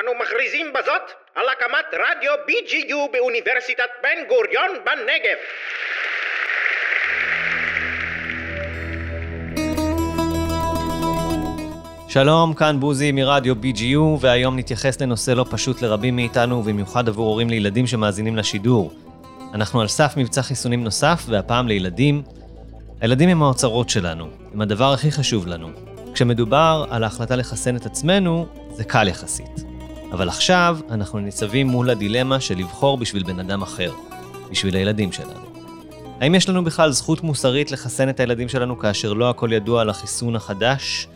אנו מכריזים בזאת על הקמת רדיו BGU באוניברסיטת בן גוריון בנגב. שלום, כאן בוזי מרדיו BGU, והיום נתייחס לנושא לא פשוט לרבים מאיתנו, ובמיוחד עבור הורים לילדים שמאזינים לשידור. אנחנו על סף מבצע חיסונים נוסף, והפעם לילדים. הילדים הם האוצרות שלנו, הם הדבר הכי חשוב לנו. כשמדובר על ההחלטה לחסן את עצמנו, זה קל יחסית. אבל עכשיו אנחנו ניצבים מול הדילמה של לבחור בשביל בן אדם אחר, בשביל הילדים שלנו. האם יש לנו בכלל זכות מוסרית לחסן את הילדים שלנו כאשר לא הכל ידוע על החיסון החדש?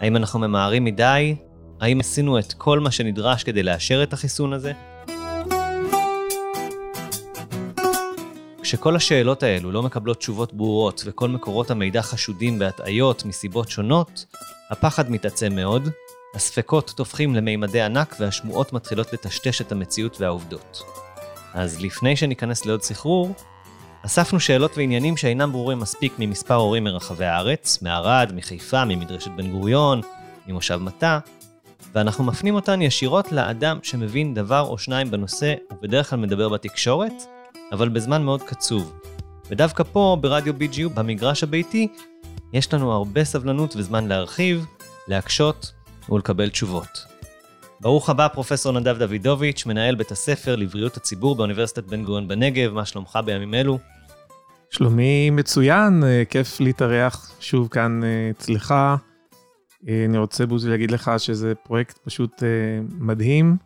האם אנחנו ממהרים מדי? האם עשינו את כל מה שנדרש כדי לאשר את החיסון הזה? כשכל השאלות האלו לא מקבלות תשובות ברורות וכל מקורות המידע חשודים בהטעיות מסיבות שונות, הפחד מתעצם מאוד, הספקות תופחים למימדי ענק והשמועות מתחילות לטשטש את המציאות והעובדות. אז לפני שניכנס לעוד סחרור, אספנו שאלות ועניינים שאינם ברורים מספיק ממספר הורים מרחבי הארץ, מערד, מחיפה, ממדרשת בן גוריון, ממושב מטע, ואנחנו מפנים אותן ישירות לאדם שמבין דבר או שניים בנושא, ובדרך כלל מדבר בתקשורת, אבל בזמן מאוד קצוב. ודווקא פה, ברדיו BGU, במגרש הביתי, יש לנו הרבה סבלנות וזמן להרחיב, להקשות ולקבל תשובות. ברוך הבא, פרופסור נדב דוידוביץ', מנהל בית הספר לבריאות הציבור באוניברסיטת בן גוריון בנגב, מה שלומך בימים אלו? שלומי מצוין, אה, כיף להתארח שוב כאן אה, אצלך. אה, אני רוצה בוזי להגיד לך שזה פרויקט פשוט מדהים,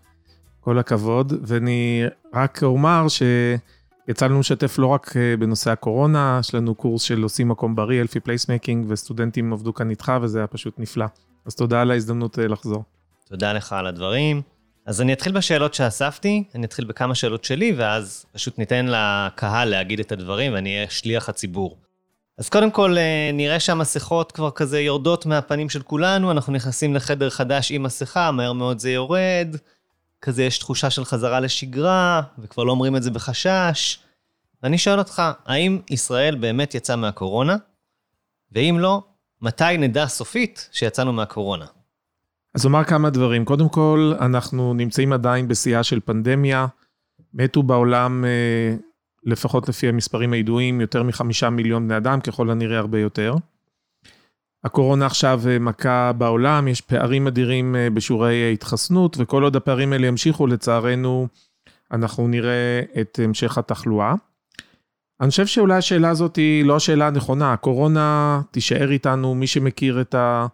כל הכבוד, ואני רק אומר שיצא לנו לשתף לא רק בנושא הקורונה, יש לנו קורס של עושים מקום בריא, healthy placemaking, וסטודנטים עבדו כאן איתך, וזה היה פשוט נפלא. אז תודה על ההזדמנות לחזור. תודה לך על הדברים. אז אני אתחיל בשאלות שאספתי, אני אתחיל בכמה שאלות שלי, ואז פשוט ניתן לקהל להגיד את הדברים, ואני אהיה שליח הציבור. אז קודם כל, אה, נראה שהמסכות כבר כזה יורדות מהפנים של כולנו, אנחנו נכנסים לחדר חדש עם מסכה, מהר מאוד זה יורד, כזה יש תחושה של חזרה לשגרה, וכבר לא אומרים את זה בחשש. ואני שואל אותך, האם ישראל באמת יצאה מהקורונה? ואם לא, מתי נדע סופית שיצאנו מהקורונה? אז אומר כמה דברים. קודם כל, אנחנו נמצאים עדיין בשיאה של פנדמיה. מתו בעולם, אה, לפחות לפי המספרים הידועים, יותר מחמישה מיליון בני אדם, ככל הנראה הרבה יותר. הקורונה עכשיו אה, מכה בעולם, יש פערים אדירים אה, בשיעורי התחסנות, וכל עוד הפערים האלה ימשיכו, לצערנו, אנחנו נראה את המשך התחלואה. אני חושב שאולי השאלה הזאת היא לא השאלה הנכונה, הקורונה תישאר איתנו, מי שמכיר את ה...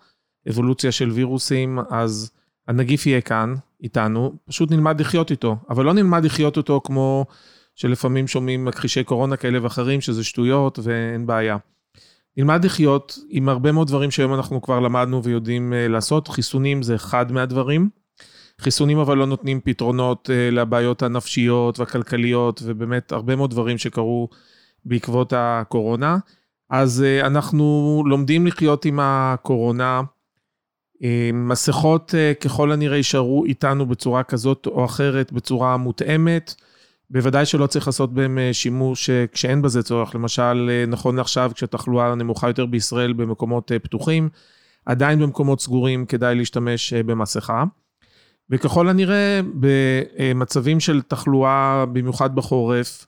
אבולוציה של וירוסים, אז הנגיף יהיה כאן, איתנו, פשוט נלמד לחיות איתו. אבל לא נלמד לחיות אותו כמו שלפעמים שומעים מכחישי קורונה כאלה ואחרים, שזה שטויות ואין בעיה. נלמד לחיות עם הרבה מאוד דברים שהיום אנחנו כבר למדנו ויודעים אה, לעשות. חיסונים זה אחד מהדברים. חיסונים אבל לא נותנים פתרונות אה, לבעיות הנפשיות והכלכליות, ובאמת הרבה מאוד דברים שקרו בעקבות הקורונה. אז אה, אנחנו לומדים לחיות עם הקורונה. אה, מסכות אה, ככל הנראה יישארו איתנו בצורה כזאת או אחרת, בצורה מותאמת. בוודאי שלא צריך לעשות בהם שימוש כשאין בזה צורך. למשל, נכון לעכשיו, כשהתחלואה נמוכה יותר בישראל במקומות פתוחים, עדיין במקומות סגורים כדאי להשתמש במסכה. וככל הנראה, במצבים של תחלואה, במיוחד בחורף,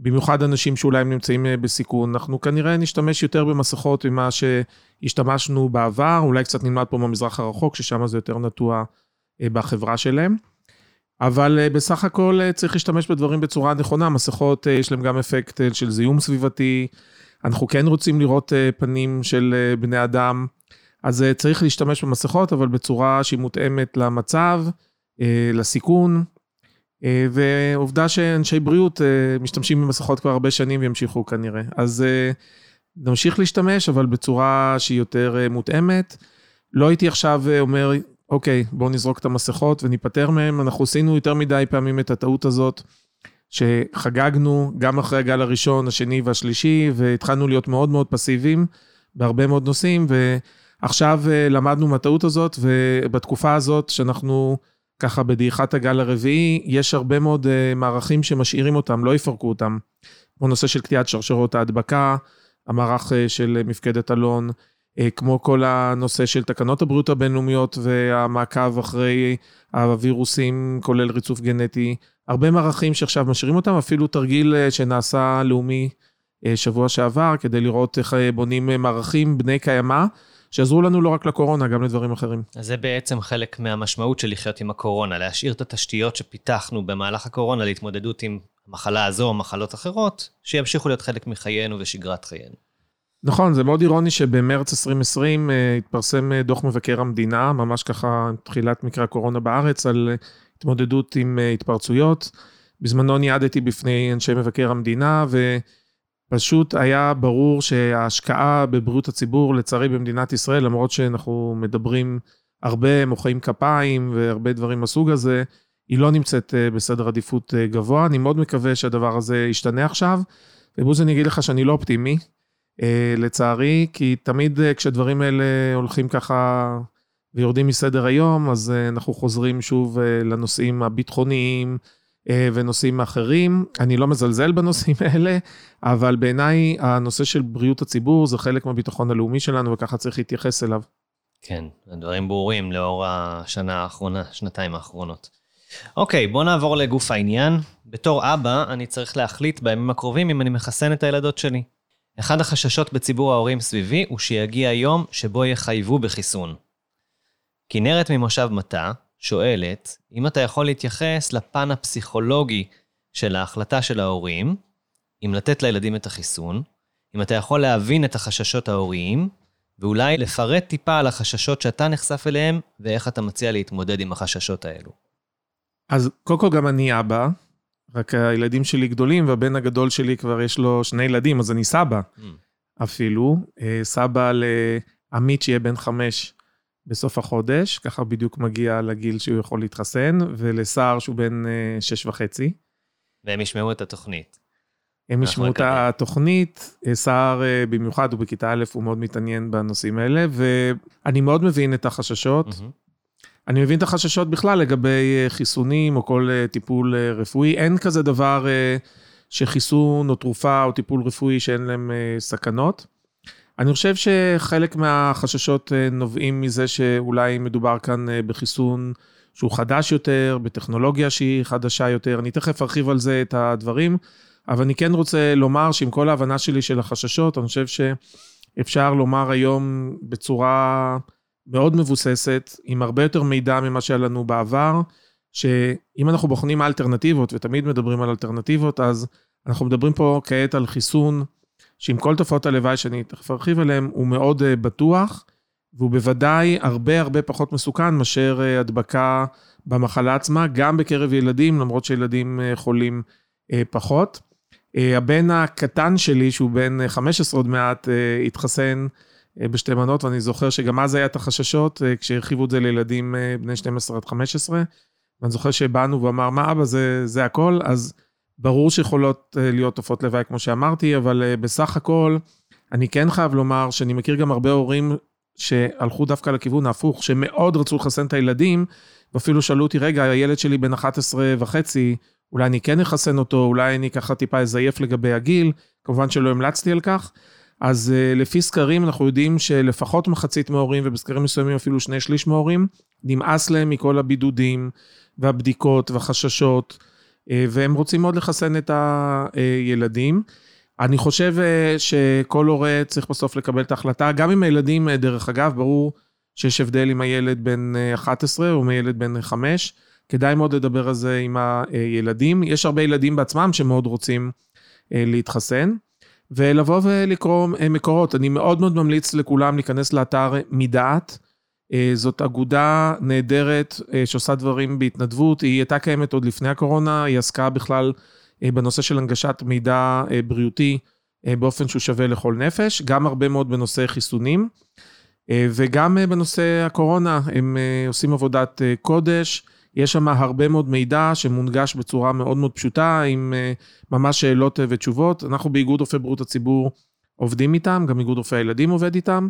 במיוחד אנשים שאולי הם נמצאים אה, בסיכון, אנחנו כנראה נשתמש יותר במסכות ממה שהשתמשנו בעבר, אולי קצת נלמד פה במזרח הרחוק, ששם זה יותר נטוע אה, בחברה שלהם. אבל אה, בסך הכל צריך להשתמש בדברים בצורה נכונה, מסכות יש להם גם אפקט של זיהום סביבתי, אנחנו כן רוצים לראות פנים של בני אדם, אז צריך להשתמש במסכות, אבל בצורה שהיא מותאמת למצב, לסיכון, ועובדה שאנשי בריאות אה, משתמשים במסכות כבר הרבה שנים וימשיכו כנראה. אז אה, נמשיך להשתמש, אבל בצורה שהיא יותר מותאמת. לא הייתי עכשיו אומר, אוקיי, בואו נזרוק את המסכות וניפטר מהן. אנחנו עשינו יותר מדי פעמים את הטעות הזאת, שחגגנו גם אחרי הגל הראשון, השני והשלישי, והתחלנו להיות מאוד מאוד פסיביים בהרבה מאוד נושאים, ועכשיו למדנו מהטעות הזאת, ובתקופה הזאת שאנחנו... ככה בדעיכת הגל הרביעי, יש הרבה מאוד uh, מערכים שמשאירים אותם, לא יפרקו אותם. כמו נושא של קטיעת שרשרות ההדבקה, המערך uh, של מפקדת אלון, uh, כמו כל הנושא של תקנות הבריאות הבינלאומיות והמעקב אחרי הווירוסים, כולל ריצוף גנטי, הרבה מערכים שעכשיו משאירים אותם, אפילו תרגיל שנעשה לאומי שבוע שעבר, כדי לראות איך בונים מערכים בני קיימא. שעזרו לנו לא רק לקורונה, גם לדברים אחרים. אז זה בעצם חלק מהמשמעות של לחיות עם הקורונה, להשאיר את התשתיות שפיתחנו במהלך הקורונה להתמודדות עם המחלה הזו או מחלות אחרות, שימשיכו להיות חלק מחיינו ושגרת חיינו. נכון, זה מאוד אירוני שבמרץ 2020 uh, התפרסם דוח מבקר המדינה, ממש ככה תחילת מקרה הקורונה בארץ, על התמודדות עם התפרצויות. בזמנו ניעדתי בפני אנשי מבקר המדינה, ו... פשוט היה ברור שההשקעה בבריאות הציבור, לצערי במדינת ישראל, למרות שאנחנו מדברים הרבה, מוחאים כפיים והרבה דברים מהסוג הזה, היא לא נמצאת אה, בסדר עדיפות אה, גבוה. אני מאוד מקווה שהדבר הזה ישתנה עכשיו. ובוז, אני אגיד לך שאני לא אופטימי, אה, לצערי, כי תמיד כשדברים האלה הולכים ככה ויורדים מסדר היום, אז אנחנו חוזרים שוב לנושאים הביטחוניים, ונושאים אחרים. אני לא מזלזל בנושאים האלה, אבל בעיניי הנושא של בריאות הציבור זה חלק מהביטחון הלאומי שלנו, וככה צריך להתייחס אליו. כן, הדברים ברורים לאור השנה האחרונה, שנתיים האחרונות. אוקיי, בוא נעבור לגוף העניין. בתור אבא, אני צריך להחליט בימים הקרובים אם אני מחסן את הילדות שלי. אחד החששות בציבור ההורים סביבי הוא שיגיע יום שבו יחייבו בחיסון. כנרת ממושב מטע, שואלת, אם אתה יכול להתייחס לפן הפסיכולוגי של ההחלטה של ההורים, אם לתת לילדים את החיסון, אם אתה יכול להבין את החששות ההוריים, ואולי לפרט טיפה על החששות שאתה נחשף אליהם, ואיך אתה מציע להתמודד עם החששות האלו. אז קודם כל גם אני אבא, רק הילדים שלי גדולים, והבן הגדול שלי כבר יש לו שני ילדים, אז אני סבא mm. אפילו. אה, סבא לעמית שיהיה בן חמש בסוף החודש, ככה בדיוק מגיע לגיל שהוא יכול להתחסן, ולסער שהוא בן אה, שש וחצי. והם ישמעו את התוכנית. הם ישמעו את התוכנית, אה, סער אה, במיוחד, הוא בכיתה א', הוא מאוד מתעניין בנושאים האלה, ואני מאוד מבין את החששות. Mm-hmm. אני מבין את החששות בכלל לגבי חיסונים או כל טיפול רפואי. אין כזה דבר שחיסון או תרופה או טיפול רפואי שאין להם סכנות. אני חושב שחלק מהחששות אה, נובעים מזה שאולי מדובר כאן אה, בחיסון שהוא חדש יותר, בטכנולוגיה שהיא חדשה יותר. אני תכף ארחיב על זה את הדברים, אבל אני כן רוצה לומר שעם כל ההבנה שלי של החששות, אני חושב שאפשר לומר היום בצורה מאוד מבוססת, עם הרבה יותר מידע ממה שהיה לנו בעבר, שאם אנחנו בוחנים אלטרנטיבות, ותמיד מדברים על אלטרנטיבות, אז אנחנו מדברים פה כעת על חיסון שעם כל תופעות הלוואי שאני תכף ארחיב עליהן, הוא מאוד uh, בטוח, והוא בוודאי הרבה הרבה פחות מסוכן מאשר uh, הדבקה במחלה עצמה, גם בקרב ילדים, למרות שילדים uh, חולים פחות. הבן הקטן שלי, שהוא בן 15 עוד מעט, התחסן בשתי מנות, ואני זוכר שגם אז היה את החששות, כשהרחיבו את זה לילדים בני 12 עד 15. ואני זוכר שבאנו ואמר, מה אבא, זה, זה הכל? אז ברור שיכולות אה, להיות תופעות לוואי, כמו שאמרתי, אבל אה, בסך הכל, אני כן חייב לומר שאני מכיר גם הרבה הורים שהלכו דווקא לכיוון ההפוך, שמאוד רצו לחסן את הילדים, ואפילו שאלו אותי, רגע, הילד שלי בן 11 וחצי, אולי אני כן אחסן אותו, אולי אני ככה טיפה אזייף לגבי הגיל, כמובן שלא המלצתי על כך. אז uh, לפי סקרים אנחנו יודעים שלפחות מחצית מההורים, ובסקרים מסוימים אפילו שני שליש מההורים, נמאס להם מכל הבידודים והבדיקות והחששות. אה, והם רוצים מאוד לחסן את הילדים. אני חושב אה, שכל הורה צריך בסוף לקבל את ההחלטה, גם עם הילדים, אה, דרך אגב, ברור שיש הבדל עם הילד בן 11 או מילד בן 5, כדאי מאוד לדבר על זה עם הילדים. יש הרבה ילדים בעצמם שמאוד רוצים להתחסן. ולבוא ולקרוא מקורות. אני מאוד מאוד ממליץ לכולם להיכנס לאתר מדעת. אה, זאת אגודה נהדרת אה, שעושה דברים בהתנדבות, היא הייתה קיימת עוד לפני הקורונה, היא עסקה בכלל אה, בנושא של הנגשת מידע בריאותי באופן שהוא שווה לכל נפש, גם הרבה מאוד בנושא חיסונים, וגם בנושא הקורונה, הם עושים עבודת קודש, יש שם הרבה מאוד מידע שמונגש בצורה מאוד מאוד פשוטה, עם ממש שאלות ותשובות. אנחנו באיגוד רופאי בריאות הציבור עובדים איתם, גם איגוד רופאי הילדים עובד איתם.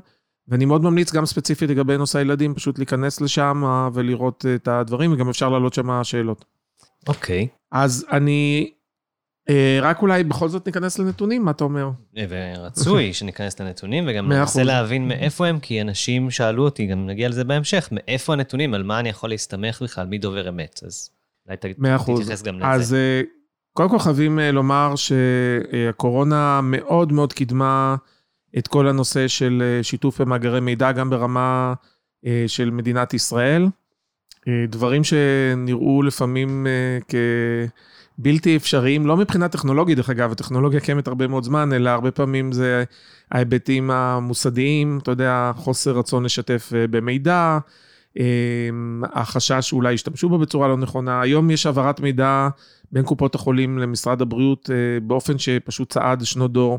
ואני מאוד ממליץ גם ספציפית לגבי נושא הילדים, פשוט להיכנס לשם אה, ולראות את הדברים, וגם אפשר להעלות שם שאלות. אוקיי. Okay. אז אני אה, רק אולי בכל זאת ניכנס לנתונים, מה אתה אומר? ורצוי שניכנס לנתונים, וגם ננסה. להבין מאיפה הם, כי אנשים שאלו אותי, גם נגיע לזה בהמשך, מאיפה הנתונים, על מה אני יכול להסתמך בכלל, מי דובר אמת. אז אולי. תתייחס גם אז לזה. אה, קודם כל חייבים אה, לומר שהקורונה מאוד מאוד קידמה את כל הנושא של אה, שיתוף במאגרי מידע, גם ברמה אה, של מדינת ישראל. אה, דברים שנראו לפעמים כבלתי אפשריים, לא מבחינה טכנולוגית, דרך אגב, הטכנולוגיה קיימת הרבה מאוד זמן, אלא הרבה פעמים זה ההיבטים המוסדיים, אתה יודע, חוסר רצון לשתף במידע, החשש שאולי ישתמשו בו בצורה לא נכונה. היום יש העברת מידע בין קופות החולים למשרד הבריאות באופן שפשוט צעד שנות דור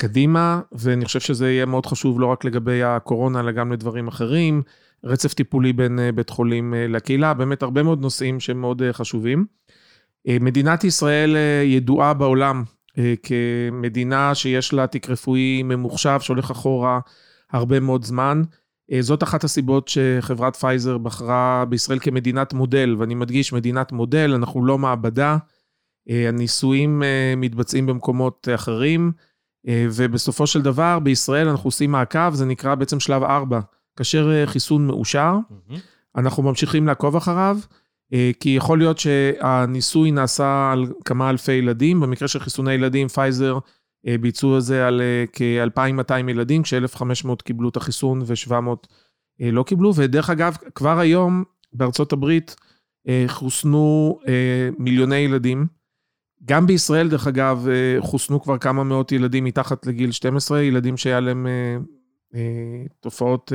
קדימה, ואני חושב שזה יהיה מאוד חשוב לא רק לגבי הקורונה, אלא גם לדברים אחרים. רצף טיפולי בין אה, בית חולים אה, לקהילה, באמת הרבה מאוד נושאים שהם מאוד אה, חשובים. מדינת ישראל ידועה בעולם כמדינה שיש לה תיק רפואי ממוחשב שהולך אחורה הרבה מאוד זמן. זאת אחת הסיבות שחברת פייזר בחרה בישראל כמדינת מודל, ואני מדגיש מדינת מודל, אנחנו לא מעבדה. הניסויים מתבצעים במקומות אחרים, ובסופו של דבר בישראל אנחנו עושים מעקב, זה נקרא בעצם שלב 4. כאשר אה, חיסון מאושר. אנחנו ממשיכים לעקוב אחריו, אה, כי יכול להיות שהניסוי נעשה על כמה אלפי ילדים, במקרה של חיסוני ילדים, פייזר אה, ביצעו את זה על אה, כ-2,200 ילדים, כש-1,500 קיבלו את החיסון ו-700 לא קיבלו, ודרך אגב, כבר היום בארצות הברית אה, חוסנו אה, מיליוני ילדים. גם בישראל, דרך אגב, אה, חוסנו כבר כמה מאות ילדים מתחת לגיל 12, ילדים שהיה להם אה, אה, תופעות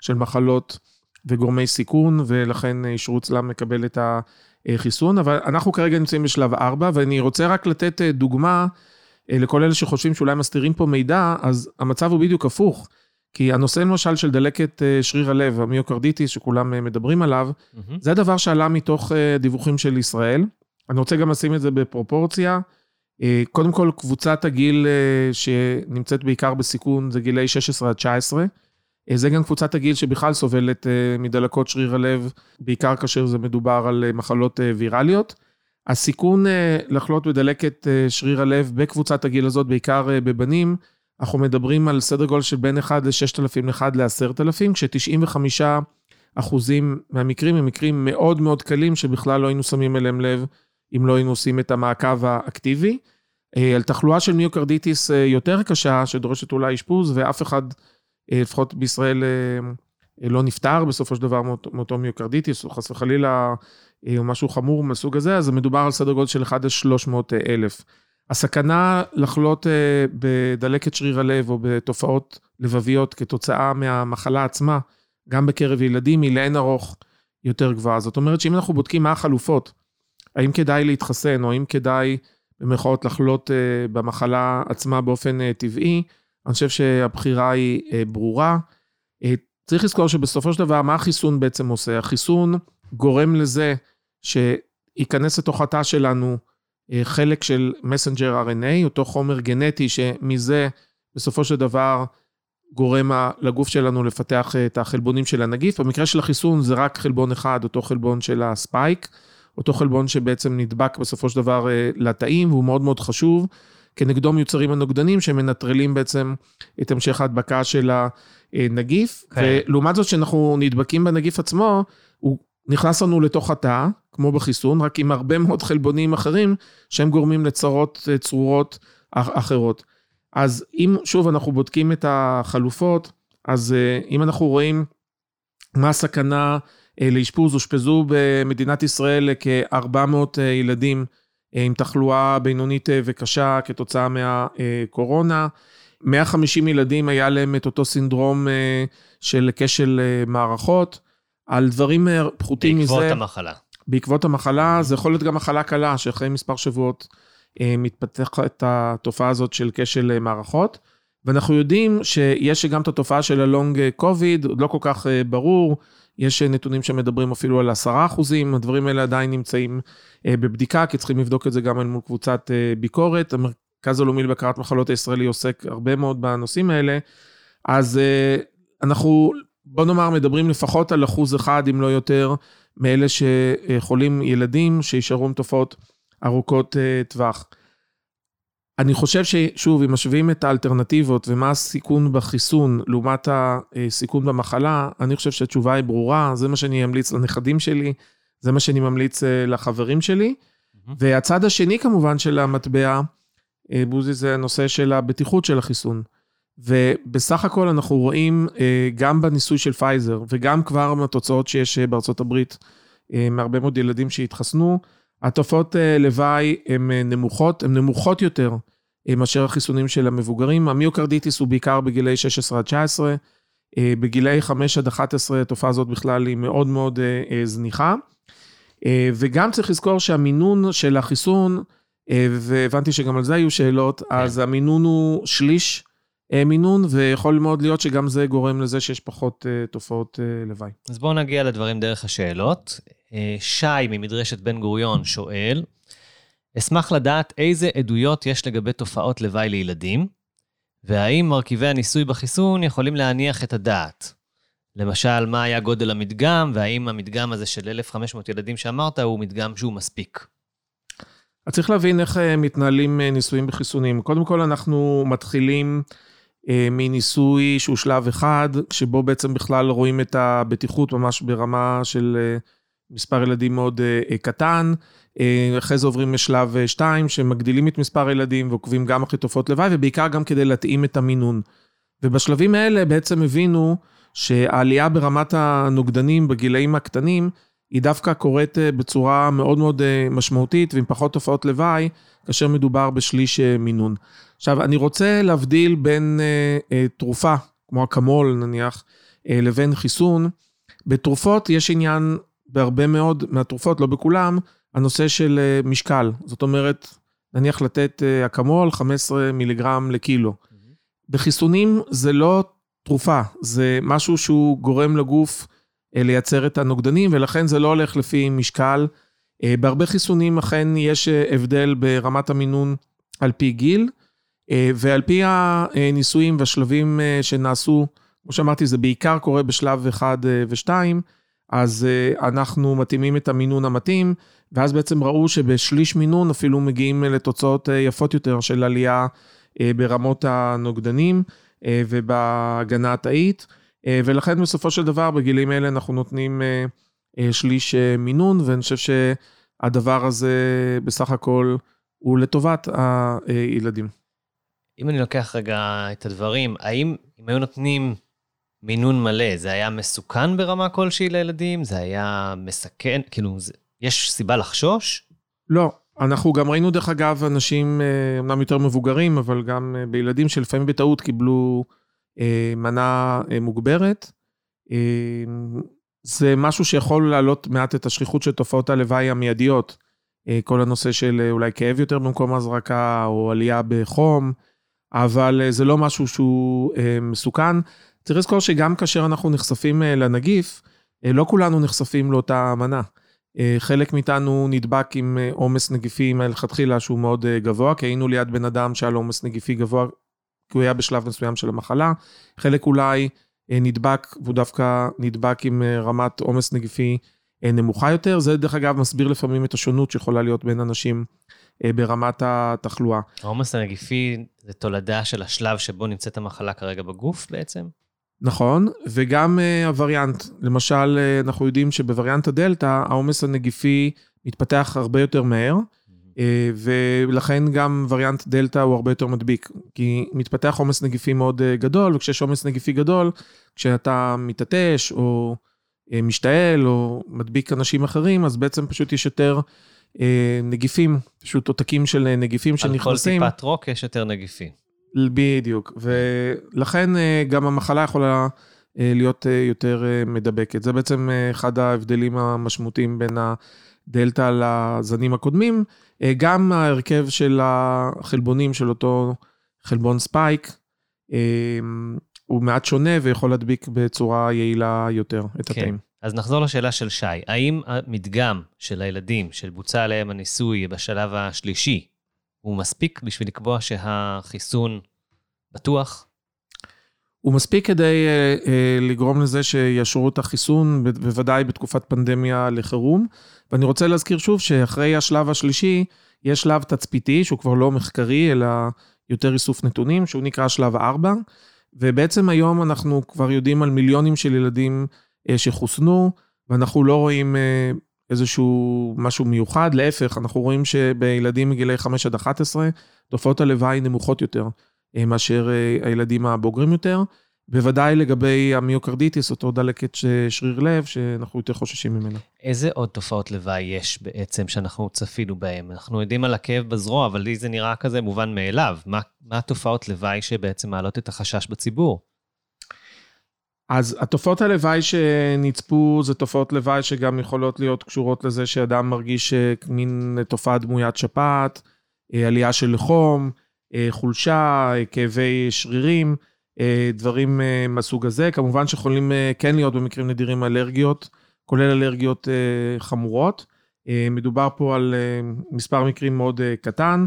של מחלות וגורמי סיכון, ולכן אישרו אצלם לקבל את החיסון. אבל אנחנו כרגע נמצאים בשלב 4, ואני רוצה רק לתת דוגמה לכל אלה שחושבים שאולי מסתירים פה מידע, אז המצב הוא בדיוק הפוך. כי הנושא למשל של דלקת שריר הלב, המיוקרדיטיס, שכולם מדברים עליו, מהמם. זה הדבר שעלה מתוך דיווחים של ישראל. אני רוצה גם לשים את זה בפרופורציה. אה, קודם כל, קבוצת הגיל אה, שנמצאת בעיקר בסיכון זה גילאי 16 עד 19. אה, זה גם קבוצת הגיל שבכלל סובלת מדלקות שריר הלב, בעיקר כאשר זה מדובר על מחלות ויראליות. הסיכון לחלות בדלקת שריר הלב בקבוצת הגיל הזאת, בעיקר בבנים, אנחנו מדברים על סדר גודל של בין 1 ל-6,000 ל-1 ל-10,000, כש-95 אחוזים מהמקרים הם מקרים מאוד מאוד קלים, שבכלל לא היינו שמים אליהם לב אם לא היינו עושים את המעקב האקטיבי. אה, על תחלואה של מיוקרדיטיס אה, יותר קשה, שדורשת אולי אשפוז, ואף אחד, אה, לפחות בישראל, לא נפטר בסופו של דבר מאותו- מאותו מיוקרדיטיס, או חס וחלילה, או משהו חמור מהסוג הזה, אז מדובר על סדר גודל של 1 ל-300 אלף. הסכנה לחלות בדלקת שריר הלב או בתופעות לבביות כתוצאה מהמחלה עצמה, גם בקרב ילדים, היא לאין ארוך יותר גבוהה. זאת אומרת שאם אנחנו בודקים מה החלופות, האם כדאי להתחסן, או האם כדאי במירכאות לחלות אה, במחלה עצמה באופן אה, טבעי, אני חושב שהבחירה היא אה, ברורה. צריך לזכור שבסופו של דבר, מה החיסון בעצם עושה? החיסון גורם לזה שייכנס לתוך התא שלנו חלק של מסנג'ר RNA, אותו חומר גנטי שמזה בסופו של דבר גורם לגוף שלנו לפתח את החלבונים של הנגיף. במקרה של החיסון זה רק חלבון אחד, אותו חלבון של הספייק, אותו חלבון שבעצם נדבק בסופו של דבר אה, לתאים, והוא מאוד מאוד חשוב. כנגדו מיוצרים הנוגדנים שמנטרלים בעצם את המשך ההדבקה של הנגיף. כן. ולעומת זאת, כשאנחנו נדבקים בנגיף עצמו, הוא נכנס לנו לתוך התא, כמו בחיסון, רק עם הרבה מאוד חלבונים אחרים, שהם גורמים לצרות אה, צרורות אח- אחרות. אז אם שוב אנחנו בודקים את החלופות, אז אה, אם אנחנו רואים מה הסכנה לאשפוז, אושפזו במדינת ישראל כ-400 ילדים אה, עם תחלואה בינונית אה, וקשה כתוצאה מהקורונה. 150 ילדים היה להם את אותו סינדרום אה, של כשל אה, מערכות. על דברים אה, פחותים מזה. בעקבות המחלה. בעקבות המחלה, זה יכול להיות גם מחלה קלה, שאחרי מספר שבועות אה, מתפתחת התופעה הזאת של כשל אה, מערכות. ואנחנו יודעים שיש גם את התופעה של הלונג קוביד, עוד לא כל כך אה, ברור, יש אה, נתונים שמדברים אפילו על עשרה אחוזים, הדברים האלה עדיין נמצאים אה, בבדיקה, כי צריכים לבדוק את זה גם אל מול קבוצת אה, ביקורת. המרכז הלאומי לבקרת מחלות הישראלי עוסק הרבה מאוד בנושאים האלה. אז אנחנו, בוא נאמר, מדברים לפחות על אחוז אחד, אם לא יותר, מאלה שחולים ילדים, שישארו עם תופעות ארוכות טווח. אני חושב ששוב, אם משווים את האלטרנטיבות ומה הסיכון בחיסון לעומת הסיכון במחלה, אני חושב שהתשובה היא ברורה, זה מה שאני אמליץ לנכדים שלי, זה מה שאני ממליץ לחברים שלי. Mm-hmm. והצד השני כמובן של המטבע, בוזי, זה הנושא של הבטיחות של החיסון. ובסך הכל אנחנו רואים גם בניסוי של פייזר וגם כבר מהתוצאות שיש בארצות הברית, מהרבה מאוד ילדים שהתחסנו, התופעות לוואי הן נמוכות, הן נמוכות יותר מאשר החיסונים של המבוגרים. המיוקרדיטיס הוא בעיקר בגילאי 16 עד 19, בגילאי 5 עד 11 התופעה הזאת בכלל היא מאוד מאוד זניחה. וגם צריך לזכור שהמינון של החיסון, והבנתי שגם על זה היו שאלות, כן. אז המינון הוא שליש מינון, ויכול מאוד להיות שגם זה גורם לזה שיש פחות תופעות לוואי. אז בואו נגיע לדברים דרך השאלות. שי ממדרשת בן גוריון שואל, אשמח לדעת איזה עדויות יש לגבי תופעות לוואי לילדים, והאם מרכיבי הניסוי בחיסון יכולים להניח את הדעת. למשל, מה היה גודל המדגם, והאם המדגם הזה של 1,500 ילדים שאמרת הוא מדגם שהוא מספיק. אז צריך להבין איך מתנהלים ניסויים בחיסונים. קודם כל, אנחנו מתחילים מניסוי שהוא שלב אחד, שבו בעצם בכלל רואים את הבטיחות ממש ברמה של מספר ילדים מאוד קטן. אחרי זה עוברים לשלב 2, שמגדילים את מספר הילדים ועוקבים גם אחרי תופעות לוואי, ובעיקר גם כדי להתאים את המינון. ובשלבים האלה בעצם הבינו שהעלייה ברמת הנוגדנים בגילאים הקטנים, היא דווקא קורית בצורה מאוד מאוד משמעותית ועם פחות תופעות לוואי, כאשר מדובר בשליש מינון. עכשיו, אני רוצה להבדיל בין תרופה, כמו אקמול נניח, לבין חיסון. בתרופות יש עניין בהרבה מאוד מהתרופות, לא בכולם, הנושא של משקל. זאת אומרת, נניח לתת אקמול 15 מיליגרם לקילו. בחיסונים זה לא תרופה, זה משהו שהוא גורם לגוף לייצר את הנוגדנים, ולכן זה לא הולך לפי משקל. בהרבה חיסונים אכן יש הבדל ברמת המינון על פי גיל, ועל פי הניסויים והשלבים שנעשו, כמו שאמרתי, זה בעיקר קורה בשלב 1 ו-2, אז אנחנו מתאימים את המינון המתאים, ואז בעצם ראו שבשליש מינון אפילו מגיעים לתוצאות יפות יותר של עלייה ברמות הנוגדנים ובהגנה התאית, ולכן בסופו של דבר בגילים האלה אנחנו נותנים שליש מינון, ואני חושב שהדבר הזה בסך הכל הוא לטובת הילדים. אם אני לוקח רגע את הדברים, האם אם היו נותנים מינון מלא, זה היה מסוכן ברמה כלשהי לילדים? זה היה מסכן? כאילו, זה, יש סיבה לחשוש? לא. אנחנו גם ראינו, דרך אגב, אנשים אמנם יותר מבוגרים, אבל גם בילדים שלפעמים בטעות קיבלו מנה מוגברת. זה משהו שיכול להעלות מעט את השכיחות של תופעות הלוואי המיידיות. כל הנושא של אולי כאב יותר במקום ההזרקה, או עלייה בחום, אבל זה לא משהו שהוא מסוכן. צריך לזכור שגם כאשר אנחנו נחשפים לנגיף, לא כולנו נחשפים לאותה מנה. חלק מאיתנו נדבק עם עומס נגיפי מלכתחילה שהוא מאוד גבוה, כי היינו ליד בן אדם שהיה לו עומס נגיפי גבוה, כי הוא היה בשלב מסוים של המחלה. חלק אולי נדבק, והוא דווקא נדבק עם רמת עומס נגיפי נמוכה יותר. זה דרך אגב מסביר לפעמים את השונות שיכולה להיות בין אנשים ברמת התחלואה. העומס הנגיפי זה תולדה של השלב שבו נמצאת המחלה כרגע בגוף בעצם? נכון, וגם הווריאנט. למשל, אנחנו יודעים שבווריאנט הדלתא, העומס הנגיפי מתפתח הרבה יותר מהר, ולכן גם וריאנט דלתא הוא הרבה יותר מדביק, כי מתפתח עומס נגיפי מאוד גדול, וכשיש עומס נגיפי גדול, כשאתה מתעטש או משתעל או מדביק אנשים אחרים, אז בעצם פשוט יש יותר נגיפים, פשוט עותקים של נגיפים שנכנסים. על כל טיפת רוק יש יותר נגיפים. בדיוק, ולכן גם המחלה יכולה להיות יותר מדבקת. זה בעצם אחד ההבדלים המשמעותיים בין הדלתא לזנים הקודמים. גם ההרכב של החלבונים של אותו חלבון ספייק, הוא מעט שונה ויכול להדביק בצורה יעילה יותר את כן. התאים. אז נחזור לשאלה של שי. האם המדגם של הילדים שבוצע עליהם הניסוי בשלב השלישי, הוא מספיק בשביל לקבוע שהחיסון בטוח? הוא מספיק כדי אה, אה, לגרום לזה שיאשרו את החיסון, בוודאי בתקופת פנדמיה לחירום. ואני רוצה להזכיר שוב שאחרי השלב השלישי, יש שלב תצפיתי, שהוא כבר לא מחקרי, אלא יותר איסוף נתונים, שהוא נקרא שלב 4. ובעצם היום אנחנו כבר יודעים על מיליונים של ילדים אה, שחוסנו, ואנחנו לא רואים אה, איזשהו משהו מיוחד, להפך, אנחנו רואים שבילדים מגילי 5 עד 11, תופעות הלוואי נמוכות יותר אה, מאשר הילדים הבוגרים יותר. בוודאי לגבי המיוקרדיטיס, אותו דלקת שריר לב, שאנחנו יותר חוששים ממנה. איזה עוד תופעות לוואי יש בעצם שאנחנו צפינו בהן? אנחנו יודעים על הכאב בזרוע, אבל לי זה נראה כזה מובן מאליו. מה, מה התופעות לוואי שבעצם מעלות את החשש בציבור? אז התופעות הלוואי שנצפו זה תופעות לוואי שגם יכולות להיות קשורות לזה שאדם מרגיש אה, מין תופעה דמוית שפעת, אה, עלייה של חום, אה, חולשה, כאבי שרירים. דברים מהסוג הזה. כמובן שיכולים כן להיות במקרים נדירים אלרגיות, כולל אלרגיות חמורות. מדובר פה על מספר מקרים מאוד קטן.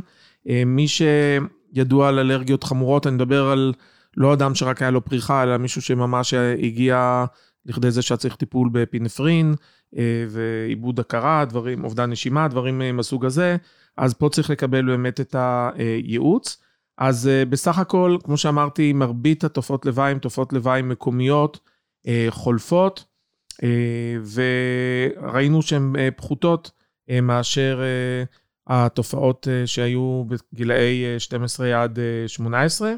מי שידוע על אלרגיות חמורות, אני מדבר על לא אדם שרק היה לו פריחה, אלא מישהו שממש הגיע לכדי זה שהיה צריך טיפול בפינפרין ועיבוד הכרה, דברים, אובדן נשימה, דברים מהסוג הזה, אז פה צריך לקבל באמת את הייעוץ. אז uh, בסך הכל, כמו שאמרתי, מרבית התופעות לוואי הן תופעות לוואי מקומיות, חולפות, וראינו שהן פחותות מאשר התופעות שהיו בגילאי uh, 12 עד uh, 18.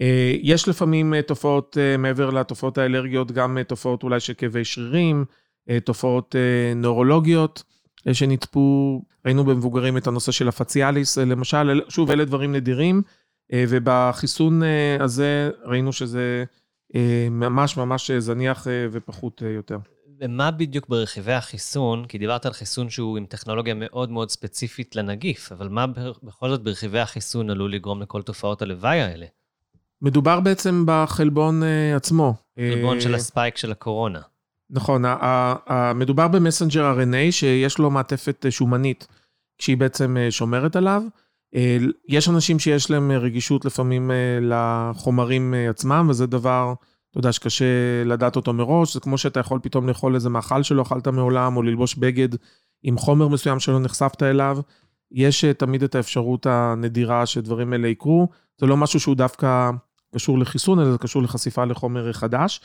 Uh, יש לפעמים uh, תופעות, uh, מעבר לתופעות האלרגיות, גם תופעות אולי של כאבי שרירים, תופעות נורולוגיות. שנצפו, ראינו במבוגרים את הנושא של הפציאליס, למשל, שוב, אלה דברים נדירים, אה, ובחיסון אה, הזה ראינו שזה אה, ממש ממש זניח ופחות יותר. ומה בדיוק ברכיבי החיסון? כי דיברת על חיסון שהוא עם טכנולוגיה מאוד מאוד ספציפית לנגיף, אבל מה בכל זאת ברכיבי החיסון עלול לגרום לכל תופעות הלוואי האלה? מדובר בעצם בחלבון עצמו. חלבון של הספייק של הקורונה. נכון, מדובר במסנג'ר RNA שיש לו מעטפת שומנית, כשהיא בעצם שומרת עליו. אה, יש אנשים שיש להם אה, רגישות לפעמים אה, לחומרים עצמם, וזה דבר, אתה יודע, שקשה לדעת אותו מראש. זה כמו שאתה יכול פתאום לאכול איזה מאכל שלא אכלת מעולם, או ללבוש בגד עם חומר מסוים שלא נחשפת אליו. יש תמיד את האפשרות הנדירה שדברים אלה יקרו. זה לא משהו שהוא דווקא קשור לחיסון, אלא זה קשור לחשיפה לחומר חדש.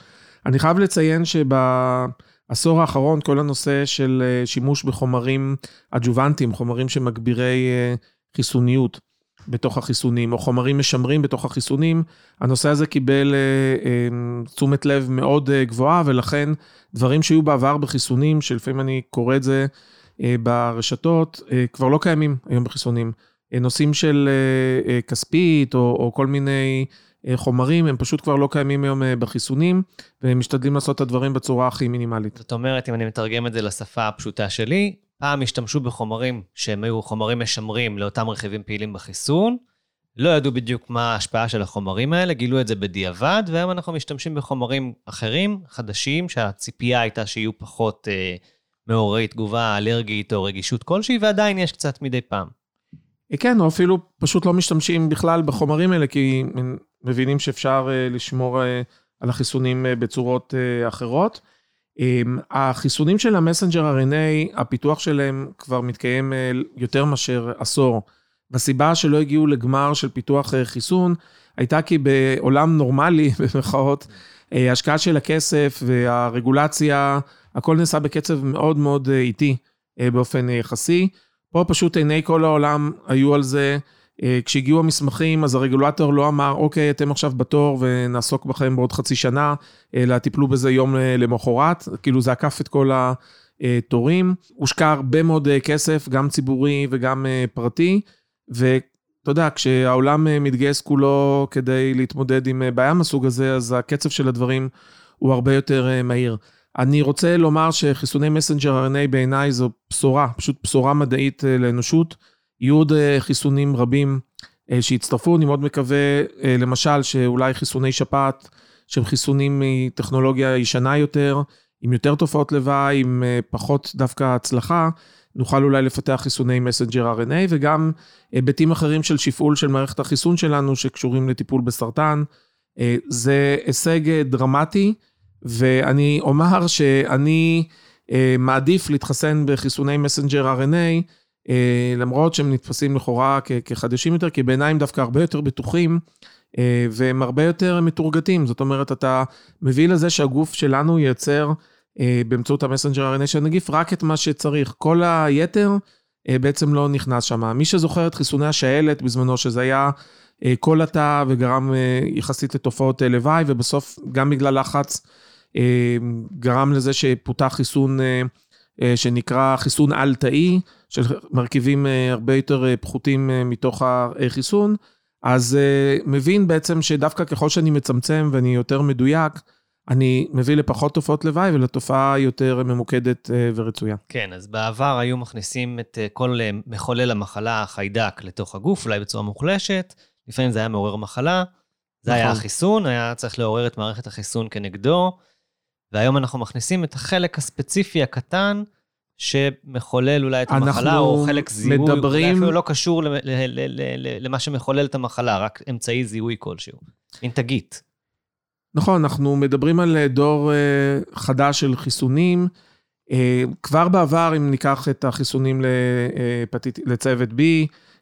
אני חייב לציין שבעשור האחרון, כל הנושא של שימוש בחומרים אג'וונטיים, חומרים שמגבירי חיסוניות בתוך החיסונים, או חומרים משמרים בתוך החיסונים, הנושא הזה קיבל אה, אה, תשומת לב מאוד אה, גבוהה, ולכן דברים שהיו בעבר בחיסונים, שלפעמים אני קורא את זה אה, ברשתות, אה, כבר לא קיימים היום בחיסונים. אה, נושאים של אה, אה, כספית, או, או כל מיני אה, חומרים, הם פשוט כבר לא קיימים היום אה, בחיסונים, והם משתדלים לעשות את הדברים בצורה הכי מינימלית. זאת אומרת, אם אני מתרגם את זה לשפה הפשוטה שלי, פעם השתמשו בחומרים שהם היו חומרים משמרים לאותם רכיבים פעילים בחיסון, לא ידעו בדיוק מה ההשפעה של החומרים האלה, גילו את זה בדיעבד, והיום אנחנו משתמשים בחומרים אחרים, חדשים, שהציפייה הייתה שיהיו פחות אה, מעוררי תגובה אלרגית או רגישות כלשהי, ועדיין יש קצת מדי פעם. כן, או אפילו פשוט לא משתמשים בכלל בחומרים האלה, כי מבינים שאפשר אה, לשמור אה, על החיסונים אה, בצורות אחרות. אמ, החיסונים של המסנג'ר RNA, הפיתוח שלהם כבר מתקיים יותר מאשר עשור. והסיבה שלא הגיעו לגמר של פיתוח חיסון, הייתה כי בעולם נורמלי, במרכאות, אה, השקעה של הכסף והרגולציה, הכל נעשה בקצב מאוד מאוד איטי באופן יחסי. פה פשוט עיני כל העולם היו על זה. אה, כשהגיעו המסמכים, אז הרגולטור לא אמר, אוקיי, אתם עכשיו בתור ונעסוק בכם בעוד חצי שנה, אלא טיפלו בזה יום אה, למחרת, כאילו זה עקף את כל התורים. הושקע הרבה מאוד אה, כסף, גם ציבורי וגם פרטי, ואתה יודע, כשהעולם מתגייס כולו כדי להתמודד עם בעיה מסוג הזה, אז הקצב של הדברים הוא הרבה יותר מהיר. אני רוצה לומר שחיסוני מסנג'ר RNA בעיניי זו בשורה, פשוט בשורה מדעית לאנושות. יהיו עוד אה, חיסונים רבים אה, שיצטרפו, אני מאוד מקווה, אה, למשל, שאולי חיסוני שפעת, שהם חיסונים מטכנולוגיה ישנה יותר, עם יותר תופעות לוואי, עם פחות דווקא הצלחה, נוכל אולי לפתח חיסוני מסנג'ר RNA, וגם היבטים אחרים של שפעול של מערכת החיסון שלנו, שקשורים לטיפול בסרטן, זה הישג דרמטי, ואני אומר שאני מעדיף להתחסן בחיסוני מסנג'ר RNA, למרות שהם נתפסים לכאורה כחדשים יותר, כי בעיניי הם דווקא הרבה יותר בטוחים. והם הרבה יותר מתורגתים, זאת אומרת, אתה מביא לזה שהגוף שלנו ייצר באמצעות המסנג'ר RNA של הנגיף רק את מה שצריך. כל היתר בעצם לא נכנס שם. מי שזוכר את חיסוני השעלת בזמנו, שזה היה כל התא וגרם יחסית לתופעות לוואי, ובסוף גם בגלל לחץ גרם לזה שפותח חיסון שנקרא חיסון על-תאי, של מרכיבים הרבה יותר פחותים מתוך החיסון. אז מבין בעצם שדווקא ככל שאני מצמצם ואני יותר מדויק, אני מביא לפחות תופעות לוואי ולתופעה יותר ממוקדת ורצויה. כן, אז בעבר היו מכניסים את כל מחולל המחלה, החיידק, לתוך הגוף, אולי בצורה מוחלשת, לפעמים זה היה מעורר מחלה, זה נכון. היה החיסון, היה צריך לעורר את מערכת החיסון כנגדו, והיום אנחנו מכניסים את החלק הספציפי הקטן, שמחולל אולי את המחלה, או חלק זיהוי, מדברים... אולי אפילו לא קשור למה שמחולל את המחלה, רק אמצעי זיהוי כלשהו. מין תגית. נכון, אנחנו מדברים על דור אה, חדש של חיסונים. אה, כבר בעבר, אם ניקח את החיסונים אה, לצוות B,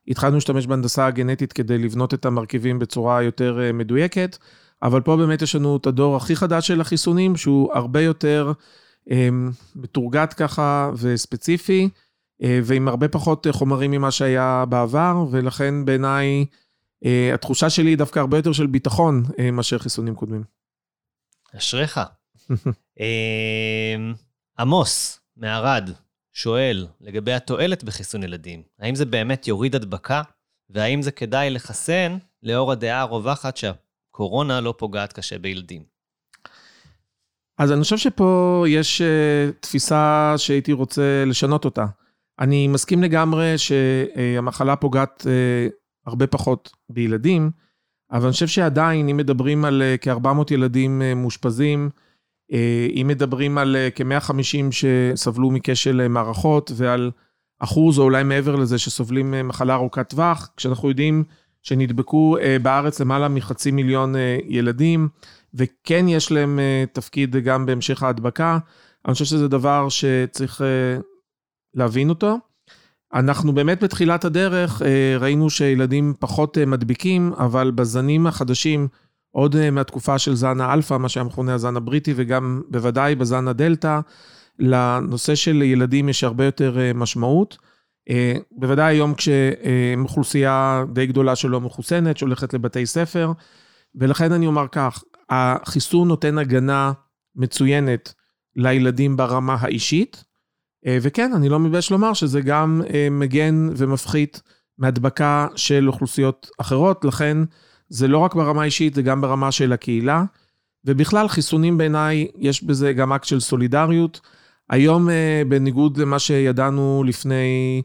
התחלנו להשתמש בהנדסה הגנטית כדי לבנות את המרכיבים בצורה יותר מדויקת, אבל פה באמת יש לנו את הדור הכי חדש של החיסונים, שהוא הרבה יותר... מתורגת ככה וספציפי, אה, ועם הרבה פחות חומרים ממה שהיה בעבר, ולכן בעיניי אה, התחושה שלי היא דווקא הרבה יותר של ביטחון אה, מאשר חיסונים קודמים. אשריך. עמוס מערד שואל לגבי התועלת בחיסון ילדים, האם זה באמת יוריד הדבקה, והאם זה כדאי לחסן לאור הדעה הרווחת שהקורונה לא פוגעת קשה בילדים? אז אני חושב שפה יש uh, תפיסה שהייתי רוצה לשנות אותה. אני מסכים לגמרי שהמחלה פוגעת uh, הרבה פחות בילדים, אבל אני חושב שעדיין, אם מדברים על uh, כ-400 ילדים מאושפזים, אם מדברים על uh, כ-150 שסבלו מכשל מערכות, ועל אחוז או אולי מעבר לזה שסובלים מחלה ארוכת טווח, כשאנחנו יודעים שנדבקו uh, בארץ למעלה מחצי מיליון uh, ילדים, וכן יש להם uh, תפקיד גם בהמשך ההדבקה. אני חושב שזה דבר שצריך להבין אותו. אנחנו באמת בתחילת הדרך ראינו שילדים פחות מדביקים, אבל בזנים החדשים, עוד מהתקופה של זן האלפא, מה שהיה מכונה הזן הבריטי, וגם בוודאי בזן הדלתא, לנושא של ילדים יש הרבה יותר משמעות. Uh, בוודאי היום כשאוכלוסייה uh, די גדולה שלא מחוסנת, שהולכת לבתי ספר, ולכן אני אומר כך, החיסון נותן הגנה מצוינת לילדים ברמה האישית, אה, וכן, אני לא מתבייש לומר שזה גם אה, מגן ומפחית מהדבקה של אוכלוסיות אחרות, לכן זה לא רק ברמה האישית, זה גם ברמה של הקהילה. ובכלל, חיסונים בעיניי, יש בזה גם אקט של סולידריות. היום, אה, בניגוד למה שידענו לפני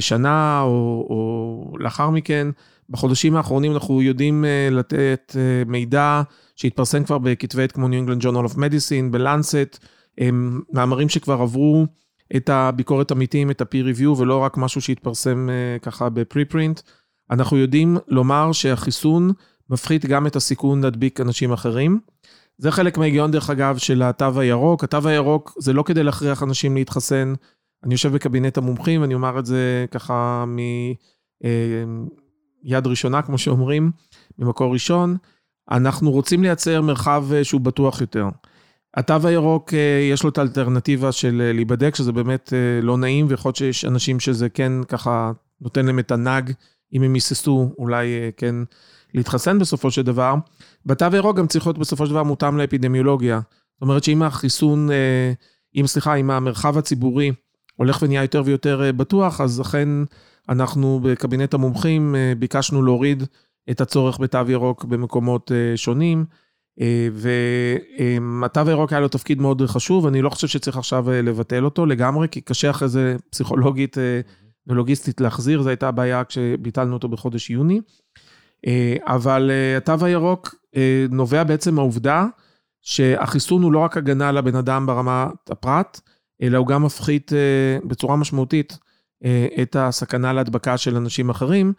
שנה או, או לאחר מכן, בחודשים האחרונים אנחנו יודעים לתת מידע שהתפרסם כבר בכתבי עת כמו New England Journal of Medicine, בלנסט, מאמרים שכבר עברו את הביקורת עמיתים, את ה-peer review, ולא רק משהו שהתפרסם ככה בפרי-פרינט. אנחנו יודעים לומר שהחיסון מפחית גם את הסיכון להדביק אנשים אחרים. זה חלק מההיגיון, דרך אגב, של התו הירוק. התו הירוק זה לא כדי להכריח אנשים להתחסן. אני יושב בקבינט המומחים, אני אומר את זה ככה מיד אה, ראשונה, כמו שאומרים, ממקור ראשון. אנחנו רוצים לייצר מרחב אה, שהוא בטוח יותר. התו הירוק, אה, יש לו את האלטרנטיבה של אה, להיבדק, שזה באמת לא נעים, ויכול להיות שיש אנשים שזה כן ככה נותן להם את הנאג, אם הם היססו, אולי כן להתחסן בסופו של דבר. בתו הירוק גם צריך להיות בסופו של דבר מותאם לאפידמיולוגיה. זאת אומרת שאם החיסון, אם סליחה, אם המרחב הציבורי הולך ונהיה יותר ויותר בטוח, אז אכן אנחנו בקבינט המומחים ביקשנו להוריד את הצורך בתו ירוק במקומות אה, שונים. אה, והתו הירוק היה לו תפקיד מאוד חשוב, אני לא חושב שצריך עכשיו אה, לבטל אותו לגמרי, כי קשה אחרי זה פסיכולוגית ולוגיסטית להחזיר, זו הייתה הבעיה כשביטלנו אותו בחודש יוני. אבל התו הירוק נובע בעצם מהעובדה שהחיסון הוא לא רק הגנה לבן אדם ברמת הפרט, אלא הוא גם מפחית בצורה משמעותית את הסכנה להדבקה של אנשים אחרים.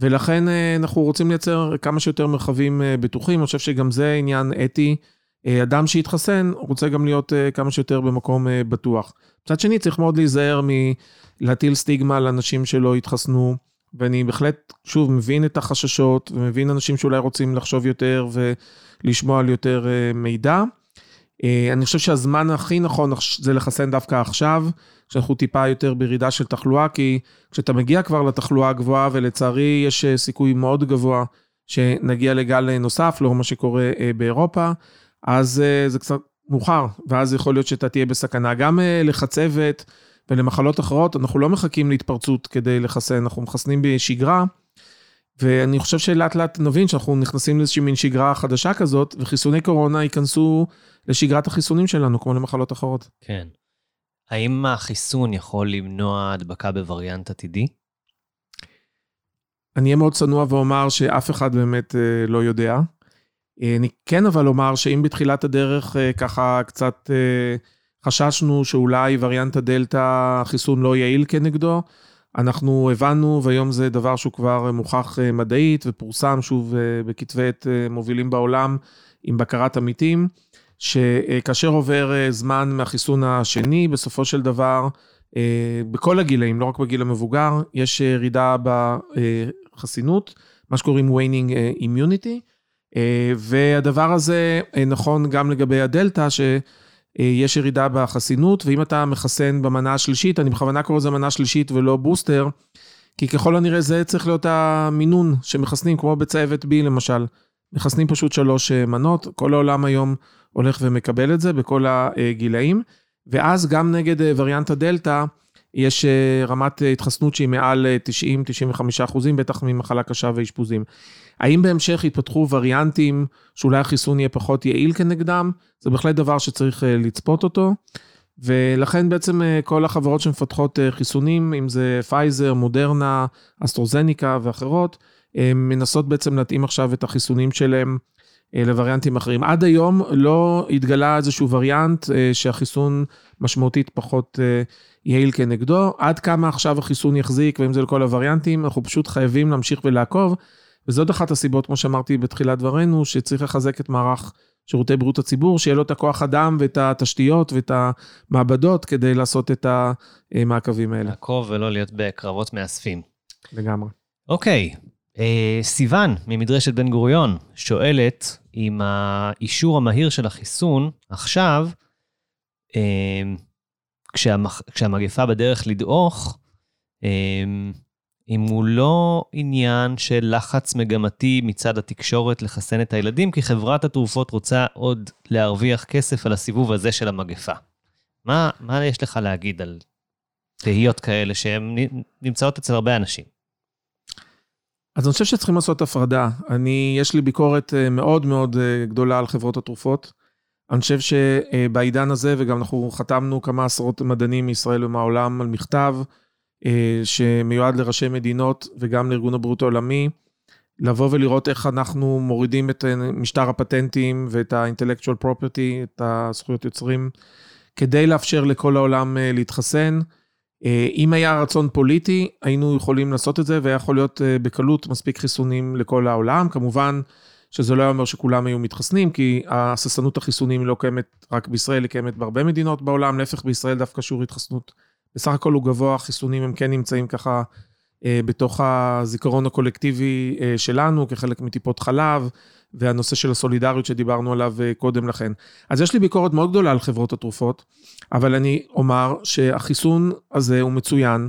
ולכן אנחנו רוצים לייצר כמה שיותר מרחבים בטוחים, אני חושב שגם זה עניין אתי. אדם שהתחסן רוצה גם להיות כמה שיותר במקום בטוח. מצד שני, צריך מאוד להיזהר מלהטיל סטיגמה על אנשים שלא התחסנו, ואני בהחלט, שוב, מבין את החששות, ומבין אנשים שאולי רוצים לחשוב יותר ולשמוע על יותר מידע. אה, אני חושב שהזמן הכי נכון זה לחסן דווקא עכשיו, כשאנחנו טיפה יותר בירידה של תחלואה, כי כשאתה מגיע כבר לתחלואה הגבוהה, ולצערי יש אה, סיכוי מאוד גבוה שנגיע לגל נוסף, לאור מה שקורה אה, באירופה, אז זה קצת מאוחר, ואז יכול להיות שאתה תהיה בסכנה. גם לחצבת ולמחלות אחרות, אנחנו לא מחכים להתפרצות כדי לחסן, אנחנו מחסנים בשגרה. ואני חושב שלאט לאט נבין שאנחנו נכנסים לאיזושהי מין שגרה חדשה כזאת, וחיסוני קורונה ייכנסו לשגרת החיסונים שלנו, כמו למחלות אחרות. כן. האם החיסון יכול למנוע הדבקה בווריאנט עתידי? אני אהיה מאוד צנוע ואומר שאף אחד באמת אה, לא יודע. אה, אני כן אבל אומר שאם בתחילת הדרך אה, ככה קצת חששנו שאולי וריאנט הדלתא, החיסון לא יעיל כנגדו, אנחנו הבנו, והיום זה דבר שהוא כבר מוכח מדעית ופורסם שוב בכתבי עת מובילים בעולם עם בקרת עמיתים. שכאשר עובר אה, זמן מהחיסון השני, בסופו של דבר, אה, בכל הגילאים, לא רק בגיל המבוגר, יש ירידה בחסינות, מה שקוראים waning אה, immunity, והדבר הזה נכון גם לגבי הדלתא, שיש ירידה בחסינות, ואם אתה מחסן במנה השלישית, אני בכוונה קורא לזה מנה שלישית ולא בוסטר, כי ככל הנראה זה צריך להיות המינון שמחסנים, כמו בצהבת B למשל. מחסנים פשוט שלוש מנות, כל העולם היום הולך ומקבל את זה בכל הגילאים, ואז גם נגד אה, וריאנט הדלתא, יש אה, רמת התחסנות שהיא מעל 90-95 אה, אחוזים, בטח ממחלה קשה ואשפוזים. האם בהמשך יתפתחו וריאנטים שאולי החיסון יהיה פחות יעיל כנגדם? זה בהחלט דבר שצריך לצפות אותו. ולכן בעצם כל החברות שמפתחות חיסונים, אם זה פייזר, מודרנה, אסטרוזניקה ואחרות, מנסות בעצם להתאים עכשיו את החיסונים שלהם אה, לווריאנטים אחרים. עד היום לא התגלה איזשהו וריאנט אה, שהחיסון משמעותית פחות אה, יעיל כנגדו. עד כמה עכשיו החיסון יחזיק, ואם זה לכל הווריאנטים, אנחנו פשוט חייבים להמשיך ולעקוב. וזאת אחת הסיבות, כמו שאמרתי בתחילת דברינו, שצריך לחזק את מערך שירותי בריאות הציבור, שיהיה לו את הכוח אדם ואת התשתיות ואת המעבדות כדי לעשות את המעקבים האלה. לעקוב ולא להיות בקרבות מאספים. לגמרי. אוקיי, אה, סיוון ממדרשת בן גוריון שואלת אם האישור המהיר של החיסון עכשיו, אה, כשהמח, כשהמגפה בדרך לדעוך, אה, אם הוא לא עניין של לחץ מגמתי מצד התקשורת לחסן את הילדים, כי חברת התרופות רוצה עוד להרוויח כסף על הסיבוב הזה של המגפה. מה, מה יש לך להגיד על תהיות כאלה שהן נמצאות אצל הרבה אנשים? אז אני חושב שצריכים לעשות הפרדה. אני, יש לי ביקורת אה, מאוד מאוד אה, גדולה על חברות התרופות. אני חושב שבעידן הזה, וגם אנחנו חתמנו כמה עשרות מדענים מישראל ומהעולם על מכתב אה, שמיועד לראשי מדינות וגם לארגון הבריאות העולמי, לבוא ולראות איך אנחנו מורידים את משטר הפטנטים ואת ה-intellectual property, את הזכויות יוצרים, כדי לאפשר לכל העולם להתחסן. אה, אם היה רצון פוליטי, היינו יכולים לעשות את זה, והיה יכול להיות אה, בקלות מספיק חיסונים לכל העולם. כמובן שזה לא היה אומר שכולם היו מתחסנים, כי הססנות החיסונים לא קיימת רק בישראל, היא קיימת בהרבה מדינות בעולם. להפך, בישראל דווקא שיעור התחסנות בסך הכל הוא גבוה, החיסונים הם כן נמצאים ככה אה, בתוך הזיכרון הקולקטיבי שלנו, כחלק מטיפות חלב, והנושא של הסולידריות שדיברנו עליו קודם לכן. אז יש לי ביקורת מאוד גדולה על חברות התרופות. אבל אני אומר שהחיסון הזה הוא מצוין,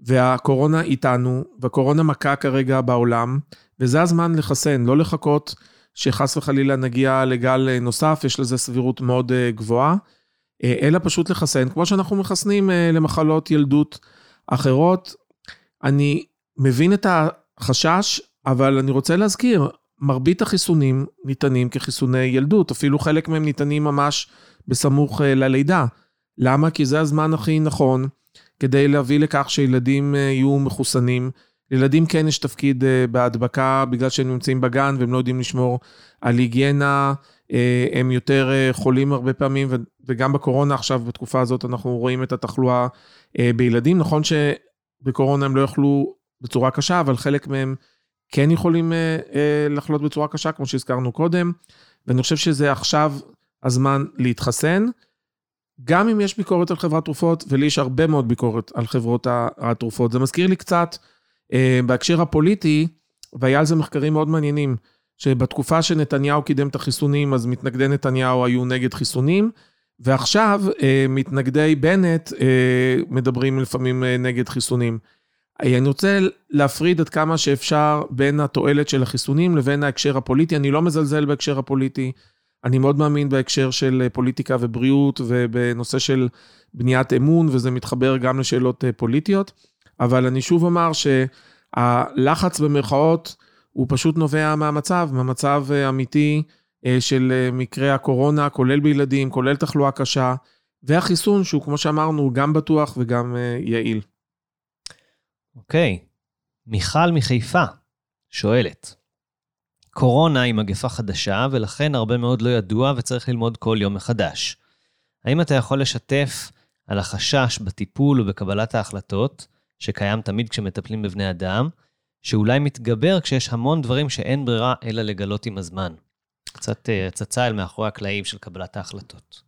והקורונה איתנו, והקורונה מכה כרגע בעולם, וזה הזמן לחסן, לא לחכות שחס וחלילה נגיע לגל נוסף, יש לזה סבירות מאוד אה, גבוהה, אה, אלא פשוט לחסן, כמו שאנחנו מחסנים אה, למחלות ילדות אחרות. אני מבין את החשש, אבל אני רוצה להזכיר, מרבית החיסונים ניתנים כחיסוני ילדות, אפילו חלק מהם ניתנים ממש בסמוך ללידה. למה? כי זה הזמן הכי נכון כדי להביא לכך שילדים אה, יהיו מחוסנים. לילדים כן יש תפקיד אה, בהדבקה בגלל שהם נמצאים בגן והם לא יודעים לשמור על היגיינה, אה, הם יותר חולים הרבה פעמים, וגם בקורונה עכשיו, בתקופה הזאת, אנחנו רואים את התחלואה בילדים. נכון שבקורונה הם לא יכלו בצורה קשה, אבל חלק מהם כן יכולים לחלות בצורה קשה, כמו שהזכרנו קודם, ואני חושב שזה עכשיו הזמן להתחסן. גם אם יש ביקורת על חברת תרופות, ולי יש הרבה מאוד ביקורת על חברות התרופות. זה מזכיר לי קצת, אה, בהקשר הפוליטי, והיה על זה מחקרים מאוד מעניינים, שבתקופה שנתניהו קידם את החיסונים, אז מתנגדי נתניהו היו נגד חיסונים, ועכשיו אה, מתנגדי בנט אה, מדברים לפעמים אה, נגד חיסונים. אני רוצה להפריד עד כמה שאפשר בין התועלת של החיסונים לבין ההקשר הפוליטי. אני לא מזלזל בהקשר הפוליטי. אני מאוד מאמין בהקשר של פוליטיקה ובריאות ובנושא של בניית אמון, וזה מתחבר גם לשאלות פוליטיות. אבל אני שוב אומר שהלחץ במרכאות הוא פשוט נובע מהמצב, מהמצב אה, אמיתי של מקרי הקורונה, כולל בילדים, כולל תחלואה קשה, והחיסון שהוא, כמו שאמרנו, גם בטוח וגם יעיל. אוקיי, okay. מיכל מחיפה שואלת, קורונה היא מגפה חדשה, ולכן הרבה מאוד לא ידוע וצריך ללמוד כל יום מחדש. האם אתה יכול לשתף על החשש בטיפול ובקבלת ההחלטות, שקיים תמיד כשמטפלים בבני אדם, שאולי מתגבר כשיש המון דברים שאין ברירה אלא לגלות עם הזמן? קצת אה, הצצה אל מאחורי הקלעים של קבלת ההחלטות.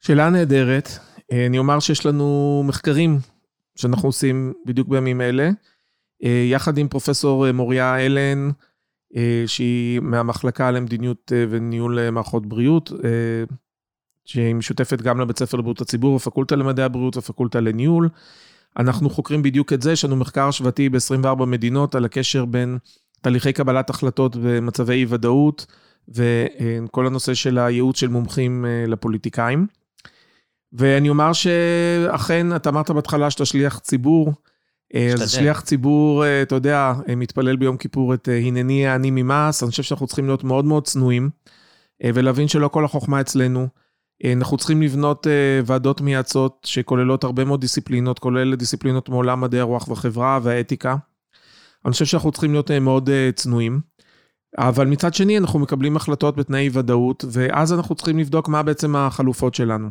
שאלה נהדרת. אה, אני אומר שיש לנו מחקרים שאנחנו עושים בדיוק בימים אלה, אה, יחד עם פרופסור מוריה אלן, אה, שהיא מהמחלקה למדיניות אה, וניהול אה, מערכות בריאות, שהיא משותפת גם לבית ספר לבריאות הציבור, הפקולטה למדעי הבריאות והפקולטה לניהול. אנחנו חוקרים בדיוק את זה, יש לנו מחקר השוואתי ב-24 מדינות על הקשר בין תהליכי קבלת החלטות במצבי אי-ודאות, וכל הנושא של הייעוץ של מומחים לפוליטיקאים. ואני אומר שאכן, אתה אמרת בהתחלה שאתה שליח ציבור, אה, אז שליח ציבור, אה, אתה יודע, אה, מתפלל ביום כיפור את הנני העני ממעש, אני חושב שאנחנו צריכים להיות מאוד מאוד צנועים, ולהבין שלא כל החוכמה אצלנו. אנחנו צריכים לבנות ועדות מייעצות שכוללות הרבה מאוד דיסציפלינות, כולל דיסציפלינות מעולם מדעי הרוח והחברה והאתיקה. אני חושב שאנחנו צריכים להיות מאוד צנועים. אבל מצד שני, אנחנו מקבלים החלטות בתנאי ודאות, ואז אנחנו צריכים לבדוק מה בעצם החלופות שלנו.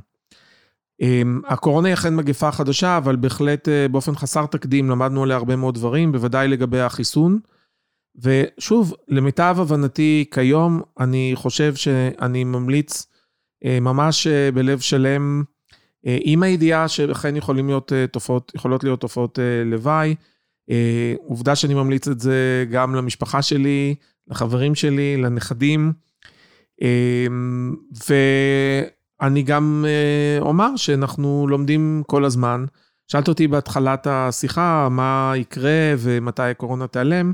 אמ, הקורונה היא אכן מגפה חדשה, אבל בהחלט אה, באופן חסר תקדים למדנו עליה הרבה מאוד דברים, בוודאי לגבי החיסון. ושוב, למיטב הבנתי כיום, אני חושב שאני ממליץ אה, ממש אה, בלב שלם, עם הידיעה שאכן יכולים להיות תופעות, יכולות להיות תופעות לוואי. עובדה שאני ממליץ את זה גם למשפחה שלי, לחברים שלי, לנכדים. אמ, ו... אני גם אה, אומר שאנחנו לומדים כל הזמן. שאלת אותי בהתחלת השיחה מה יקרה ומתי הקורונה תיעלם,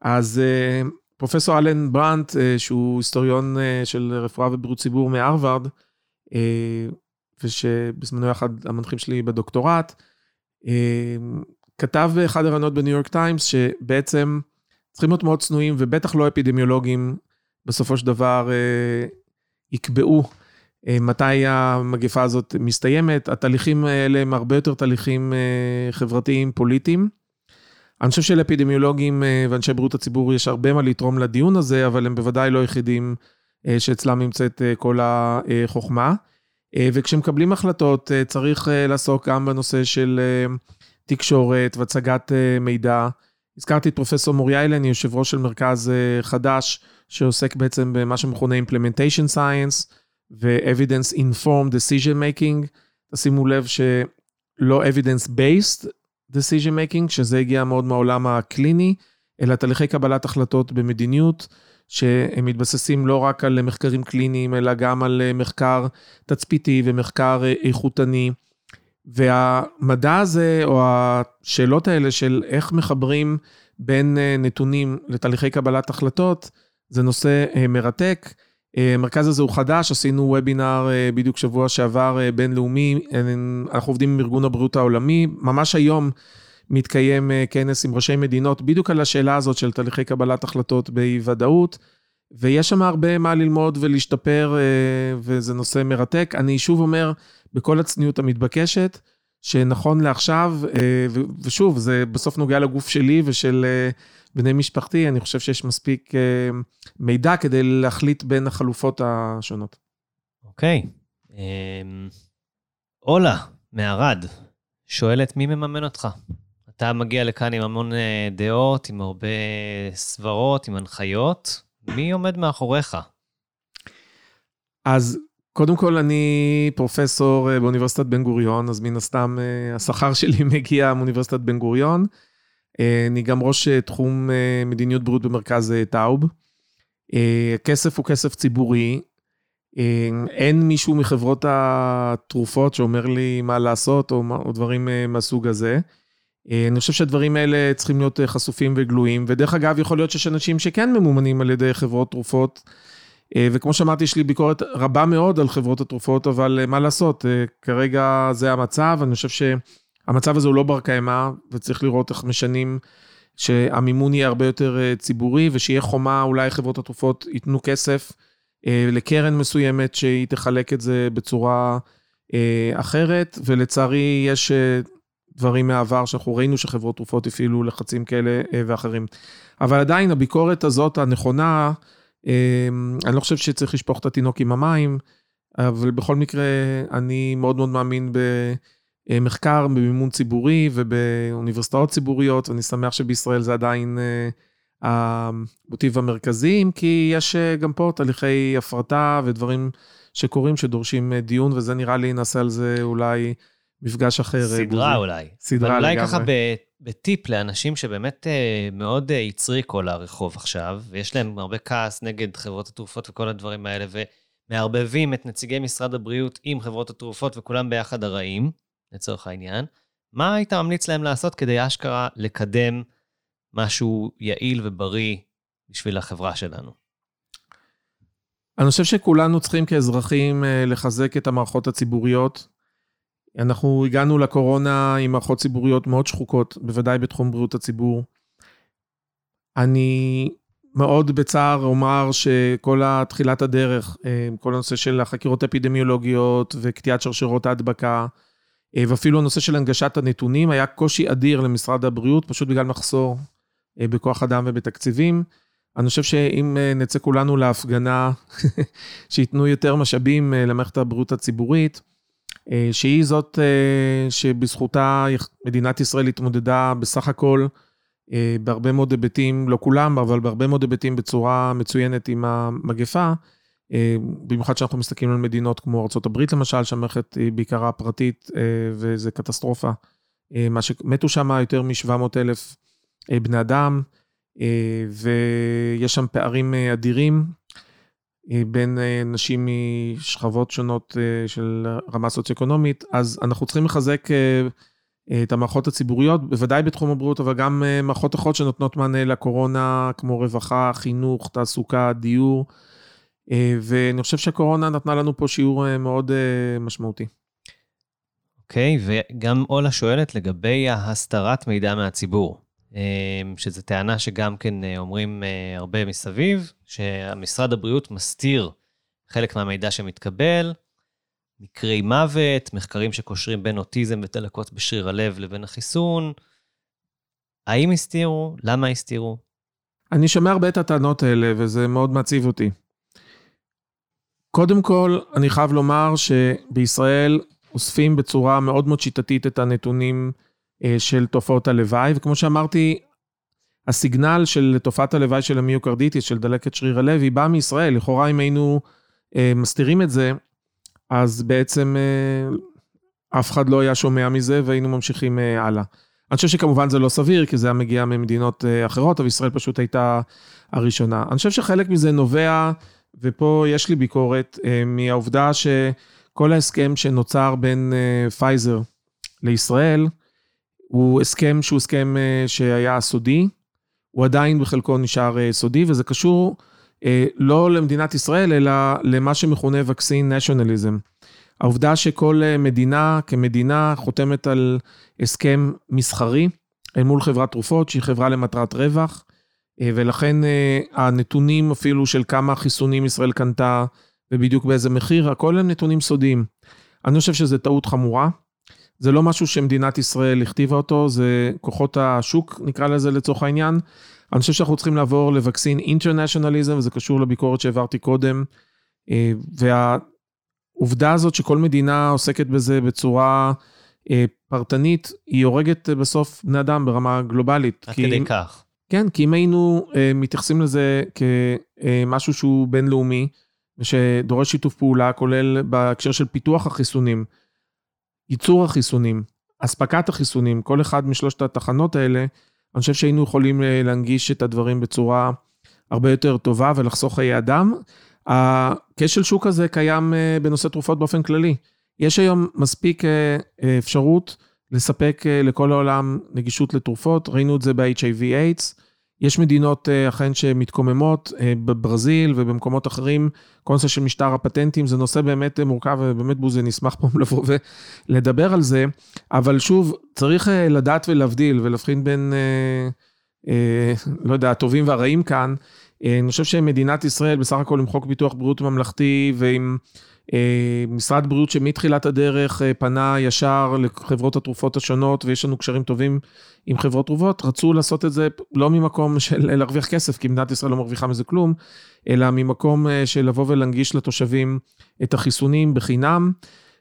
אז אה, פרופסור אלן ברנט, אה, שהוא היסטוריון של רפואה ובריאות ציבור מהרווארד, ושבזמנו אחד המנחים שלי בדוקטורט, כתב באחד הרעיונות בניו יורק טיימס, שבעצם צריכים להיות מאוד צנועים, ובטח לא אפידמיולוגים, בסופו של דבר יקבעו אה, מתי המגפה הזאת מסתיימת. התהליכים האלה הם הרבה יותר תהליכים אה, חברתיים פוליטיים. אני חושב שלאפידמיולוגים אה, ואנשי בריאות הציבור יש הרבה מה לתרום לדיון הזה, אבל הם בוודאי לא היחידים שאצלם נמצאת כל החוכמה. וכשמקבלים החלטות צריך לעסוק גם בנושא של תקשורת והצגת מידע. הזכרתי את פרופסור מוריה אילן, יושב ראש של מרכז חדש שעוסק בעצם במה שמכונה Implementation Science. ו-Evidence Informed Decision Making. תשימו לב שלא Evidence-Based Decision Making, שזה הגיע מאוד מהעולם הקליני, אלא תהליכי קבלת החלטות במדיניות, שהם מתבססים לא רק על מחקרים קליניים, אלא גם על מחקר תצפיתי ומחקר איכותני. והמדע הזה, או השאלות האלה של איך מחברים בין נתונים לתהליכי קבלת החלטות, זה נושא מרתק. המרכז הזה הוא חדש, עשינו וובינר אה, בדיוק שבוע שעבר אה, בינלאומי, אנחנו עובדים עם ארגון הבריאות העולמי, ממש היום מתקיים אה, כנס עם ראשי מדינות בדיוק על השאלה הזאת של תהליכי קבלת החלטות באי ודאות, ויש שם הרבה מה ללמוד ולהשתפר, וזה נושא מרתק. אני שוב אומר, בכל הצניעות המתבקשת, שנכון לעכשיו, ושוב, זה בסוף נוגע לגוף שלי ושל בני משפחתי, אני חושב שיש מספיק אה, מידע כדי להחליט בין החלופות השונות. אוקיי. אמ, אולה, מערד, שואלת מי מממן אותך? אתה מגיע לכאן עם המון אה, דעות, עם הרבה סברות, עם הנחיות. מי עומד מאחוריך? אז קודם כל, אני פרופסור אה, באוניברסיטת בן גוריון, אז מן הסתם השכר שלי מגיע מאוניברסיטת בן גוריון. אני גם ראש תחום מדיניות בריאות במרכז טאוב. הכסף הוא כסף ציבורי. אין מישהו מחברות התרופות שאומר לי מה לעשות או, או דברים מהסוג הזה. אה, אני חושב שהדברים האלה צריכים להיות אה, חשופים וגלויים, ודרך אגב, יכול להיות שיש אנשים שכן ממומנים על ידי חברות תרופות, אה, וכמו שאמרתי, יש לי ביקורת רבה מאוד על חברות התרופות, אבל מה לעשות, כרגע זה המצב, אני חושב שהמצב הזה הוא לא בר קיימא, וצריך לראות איך משנים שהמימון יהיה הרבה יותר ציבורי, ושיהיה חומה, אולי חברות התרופות ייתנו כסף לקרן מסוימת, שהיא תחלק את זה בצורה אחרת, ולצערי יש דברים מהעבר שאנחנו ראינו שחברות תרופות הפעילו לחצים כאלה אה, ואחרים. אבל עדיין הביקורת הזאת הנכונה, אה, אני לא חושב שצריך לשפוך את התינוק עם המים, אבל בכל מקרה, אני מאוד מאוד מאמין במחקר, במימון ציבורי ובאוניברסיטאות ציבוריות, ואני שמח שבישראל זה עדיין אה, המוטיב המרכזי, אם כי יש גם פה תהליכי הפרטה ודברים שקורים שדורשים דיון, וזה נראה לי, נעשה על זה אולי... מפגש אחר. אה, סדרה בוזי. אולי. סדרה לגמרי. אולי ככה בטיפ לאנשים שבאמת אה, מאוד אה, הצריקו לרחוב עכשיו, ויש להם הרבה כעס נגד חברות התרופות וכל הדברים האלה, ומערבבים את נציגי משרד הבריאות עם חברות התרופות וכולם ביחד הרעים, לצורך העניין. מה היית ממליץ להם לעשות כדי אשכרה לקדם משהו יעיל ובריא בשביל החברה שלנו? אני חושב שכולנו צריכים כאזרחים לחזק את המערכות הציבוריות, אנחנו הגענו לקורונה עם מערכות ציבוריות מאוד שחוקות, בוודאי בתחום בריאות הציבור. אני מאוד בצער אומר שכל התחילת הדרך, אה, כל הנושא של החקירות אפידמיולוגיות וקטיעת שרשרות ההדבקה, אה, ואפילו הנושא של הנגשת הנתונים, היה קושי אדיר למשרד הבריאות, פשוט בגלל מחסור אה, בכוח אדם ובתקציבים. אני חושב שאם נצא כולנו להפגנה, שייתנו יותר משאבים למערכת הבריאות הציבורית, אה, שהיא זאת אה, שבזכותה מדינת ישראל התמודדה בסך הכל אה, בהרבה מאוד היבטים, לא כולם, אבל בהרבה מאוד היבטים בצורה מצוינת עם המגפה. במיוחד כשאנחנו מסתכלים על מדינות כמו ארה"ב למשל, שהמערכת היא בעיקרה פרטית וזה קטסטרופה. מה שמתו שם יותר מ-700 אלף בני אדם, ויש שם פערים אדירים. אה, בין אה, נשים משכבות שונות אה, של רמה סוציו-אקונומית, אז אנחנו צריכים לחזק את המערכות הציבוריות, בוודאי בתחום הבריאות, אבל גם מערכות אחרות שנותנות מענה לקורונה, כמו רווחה, חינוך, תעסוקה, דיור, ואני חושב שהקורונה נתנה לנו פה שיעור מאוד משמעותי. אוקיי, okay, וגם אולה שואלת לגבי ההסתרת מידע מהציבור. שזו טענה שגם כן אה, אומרים אה, הרבה מסביב, שמשרד הבריאות מסתיר חלק מהמידע שמתקבל, מקרי מוות, מחקרים שקושרים בין אוטיזם ודלקות בשריר הלב לבין החיסון. האם הסתירו? למה הסתירו? אני שומע הרבה את הטענות האלה, וזה מאוד מעציב אותי. קודם כל, אני חייב לומר שבישראל אוספים בצורה מאוד מאוד שיטתית את הנתונים אה, של תופעות הלוואי, וכמו שאמרתי, הסיגנל של תופעת הלוואי של המיוקרדיטיס, של דלקת שריר הלב, היא באה מישראל. לכאורה, אם היינו אה, מסתירים את זה, אז בעצם אה, אף אחד לא היה שומע מזה והיינו ממשיכים הלאה. אני חושב שכמובן זה לא סביר, כי זה היה מגיע ממדינות אחרות, אבל ישראל פשוט הייתה הראשונה. אני חושב שחלק מזה נובע, ופה יש לי ביקורת, מהעובדה שכל ההסכם שנוצר בין פייזר לישראל, הוא הסכם שהוא הסכם אה, שהיה סודי, הוא עדיין בחלקו נשאר אה, סודי, וזה קשור אה, לא למדינת ישראל, אלא למה שמכונה Vaccine Nationalism. העובדה שכל מדינה כמדינה חותמת על הסכם מסחרי אל מול חברת תרופות, שהיא חברה למטרת רווח, ולכן הנתונים אפילו של כמה חיסונים ישראל קנתה ובדיוק באיזה מחיר, הכל הם נתונים סודיים. אני חושב שזו טעות חמורה. זה לא משהו שמדינת ישראל הכתיבה אותו, זה כוחות השוק, נקרא לזה לצורך העניין. אני חושב שאנחנו צריכים לעבור לווקסין אינטרנשיונליזם, וזה קשור לביקורת שהעברתי קודם. אה, והעובדה הזאת שכל מדינה עוסקת בזה בצורה אה, פרטנית, היא הורגת אה, בסוף בני אדם ברמה גלובלית. עד כדי כך. כן, כי אם היינו אה, מתייחסים לזה כמשהו שהוא בינלאומי, ושדורש שיתוף פעולה, כולל בהקשר של פיתוח החיסונים, ייצור החיסונים, אספקת החיסונים, כל אחד משלושת התחנות האלה, אני חושב שהיינו יכולים אה, להנגיש את הדברים בצורה הרבה יותר טובה ולחסוך חיי אדם. הכשל שוק הזה קיים אה, בנושא תרופות באופן כללי. יש היום מספיק אה, אפשרות לספק לכל העולם נגישות לתרופות, ראינו את זה ב-HIV/AIDS. יש מדינות אה, אכן שמתקוממות, אה, בברזיל ובמקומות אחרים, כל נושא של משטר הפטנטים, זה נושא באמת אה, מורכב, ובאמת בוזי, נשמח פה לבוא ולדבר על זה, אבל שוב, צריך לדעת ולהבדיל ולהבחין בין, לא יודע, הטובים והרעים כאן. אני חושב שמדינת ישראל, בסך הכל עם חוק ביטוח בריאות ממלכתי ועם משרד בריאות שמתחילת הדרך אה, פנה ישר לחברות התרופות השונות, ויש לנו קשרים טובים עם חברות תרופות, רצו לעשות את זה לא ממקום של להרוויח כסף, כי מדינת ישראל לא מרוויחה מזה כלום, אלא ממקום אה, של לבוא ולהנגיש לתושבים את החיסונים בחינם.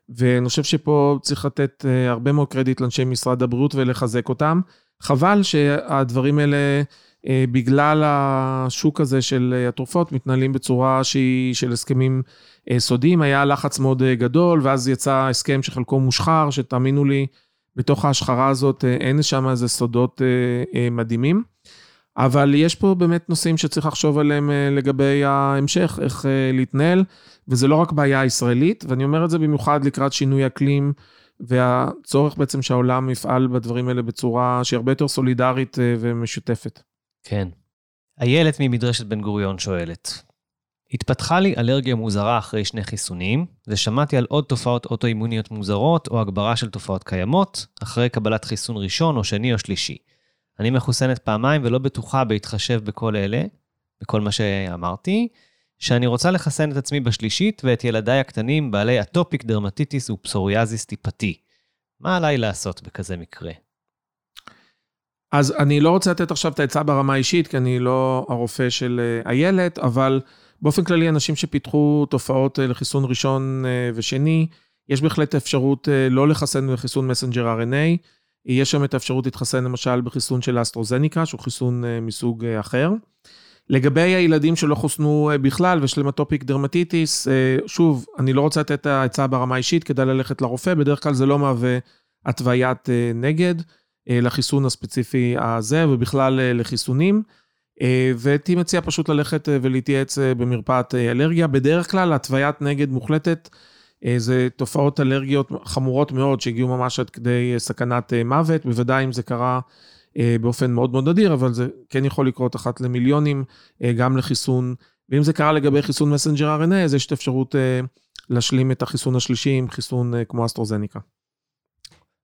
ואני חושב שפה צריך לתת אה, הרבה מאוד קרדיט לאנשי משרד הבריאות ולחזק אותם. חבל שהדברים האלה, אה, בגלל השוק הזה של אה, התרופות, מתנהלים בצורה שהיא של הסכמים אה, סודיים. היה לחץ מאוד אה, גדול, ואז יצא הסכם שחלקו מושחר, שתאמינו לי, בתוך ההשחרה הזאת אה, אין שם איזה סודות אה, אה, מדהימים. אבל יש פה באמת נושאים שצריך לחשוב עליהם אה, לגבי ההמשך, איך אה, להתנהל, וזה לא רק בעיה ישראלית, ואני אומר את זה במיוחד לקראת שינוי אקלים, והצורך בעצם שהעולם יפעל בדברים האלה בצורה שהיא הרבה יותר סולידרית אה, ומשותפת. כן. איילת ממדרשת בן גוריון שואלת, התפתחה לי אלרגיה מוזרה אחרי שני חיסונים, ושמעתי על עוד תופעות אוטואימוניות מוזרות או הגברה של תופעות קיימות, אחרי קבלת חיסון ראשון או שני או שלישי. אני מחוסנת פעמיים ולא בטוחה בהתחשב בכל אלה, בכל מה שאמרתי, שאני רוצה לחסן את עצמי בשלישית ואת ילדיי הקטנים בעלי אטופיק, דרמטיטיס ופסוריאזיס טיפתי. מה עליי לעשות בכזה מקרה? אז אני לא רוצה לתת עכשיו את העצה ברמה האישית, כי אני לא הרופא של אה, איילת, אבל באופן כללי, אנשים שפיתחו תופעות אה, לחיסון ראשון אה, ושני, יש בהחלט אפשרות לא לחסן בחיסון מסנג'ר RNA. יש שם את האפשרות להתחסן למשל בחיסון של אסטרוזניקה, שהוא חיסון מסוג אחר. לגבי הילדים שלא חוסנו בכלל ויש להם אטופיק דרמטיטיס, שוב, אני לא רוצה לתת את העצה ברמה האישית, כדאי ללכת לרופא, בדרך כלל זה לא מהווה התוויית נגד לחיסון הספציפי הזה, ובכלל אה, לחיסונים. אה, והייתי מציע פשוט ללכת אה, ולהתייעץ אה, במרפאת אה, אלרגיה. בדרך כלל התוויית נגד מוחלטת אה, זה תופעות אלרגיות חמורות מאוד שהגיעו ממש עד כדי אה, סכנת אה, מוות, בוודאי אם זה קרה אה, באופן מאוד מאוד נדיר, אבל זה כן יכול לקרות אחת למיליונים, אה, גם לחיסון. ואם זה קרה לגבי חיסון מסנג'ר RNA, אז יש את האפשרות אה, להשלים את החיסון השלישי עם חיסון אה, כמו אסטרוזניקה.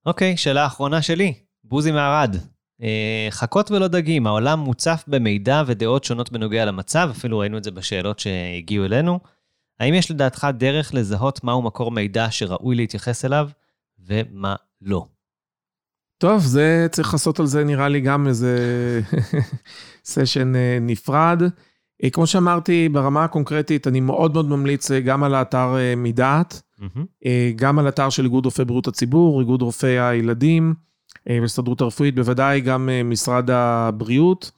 אוקיי, שאלה אחרונה שלי, בוזי מערד. אה, חכות ולא דגים, העולם מוצף במידע ודעות שונות בנוגע למצב, אפילו ראינו את זה בשאלות שהגיעו אלינו. האם יש לדעתך דרך לזהות מהו מקור מידע שראוי להתייחס אליו ומה לא? טוב, זה צריך לעשות על זה נראה לי גם איזה סשן אה, נפרד. אה, כמו שאמרתי, ברמה הקונקרטית, אני מאוד מאוד ממליץ גם על האתר מדעת. אה, גם על אתר של איגוד רופאי בריאות הציבור, איגוד רופאי הילדים, אה, והסתדרות הרפואית, בוודאי גם אה, משרד הבריאות.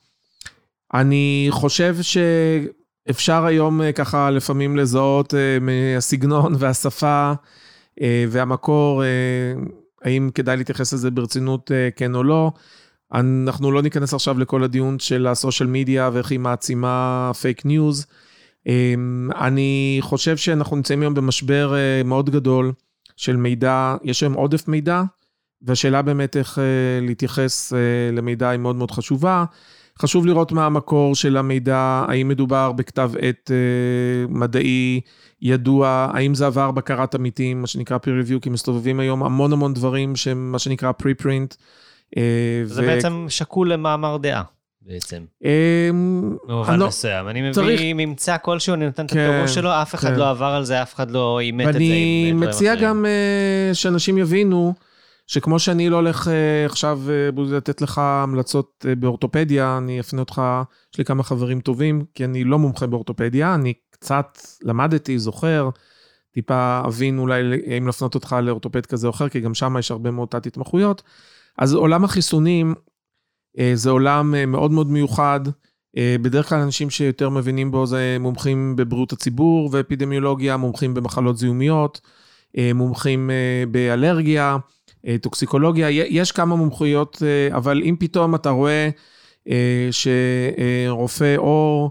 אני חושב שאפשר היום אה, ככה לפעמים לזהות אה, מהסגנון והשפה אה, והמקור, אה, האם כדאי להתייחס לזה ברצינות אה, כן או לא. אנחנו לא ניכנס עכשיו לכל הדיון של ה social media ואיך היא מעצימה פייק ניוז. אני חושב שאנחנו נמצאים היום במשבר אה, מאוד גדול של מידע, יש היום עודף מידע, והשאלה באמת איך אה, להתייחס אה, למידע היא מאוד מאוד חשובה. חשוב לראות מה המקור של המידע, האם מדובר בכתב עת אה, מדעי ידוע, האם זה עבר בקרת עמיתים, מה שנקרא peer review, כי מסתובבים היום המון המון דברים שהם מה שנקרא pre-print. זה ו- בעצם שקול למאמר דעה, בעצם, אה, במובן לא- מסוים. אני מביא ממצא כלשהו, אני נותן את כן, הפירוש שלו, אף אחד כן. לא עבר על זה, אף אחד לא אימת את זה ואני מציע. גם שאנשים יבינו שכמו שאני לא הולך אה, עכשיו אה, בוזי, לתת לך המלצות אה, באורתופדיה, אני אפנה אותך, יש לי כמה חברים טובים, כי אני לא מומחה באורתופדיה, אני קצת למדתי, זוכר, טיפה אבין אולי אם להפנות אותך לאורתופד כזה או אחר, כי גם שם יש הרבה מאוד תת-התמחויות. אז עולם החיסונים זה עולם מאוד מאוד מיוחד. בדרך כלל אנשים שיותר מבינים בו זה מומחים בבריאות הציבור ואפידמיולוגיה, מומחים במחלות זיהומיות, מומחים באלרגיה, טוקסיקולוגיה, יש כמה מומחויות, אבל אם פתאום אתה רואה שרופא עור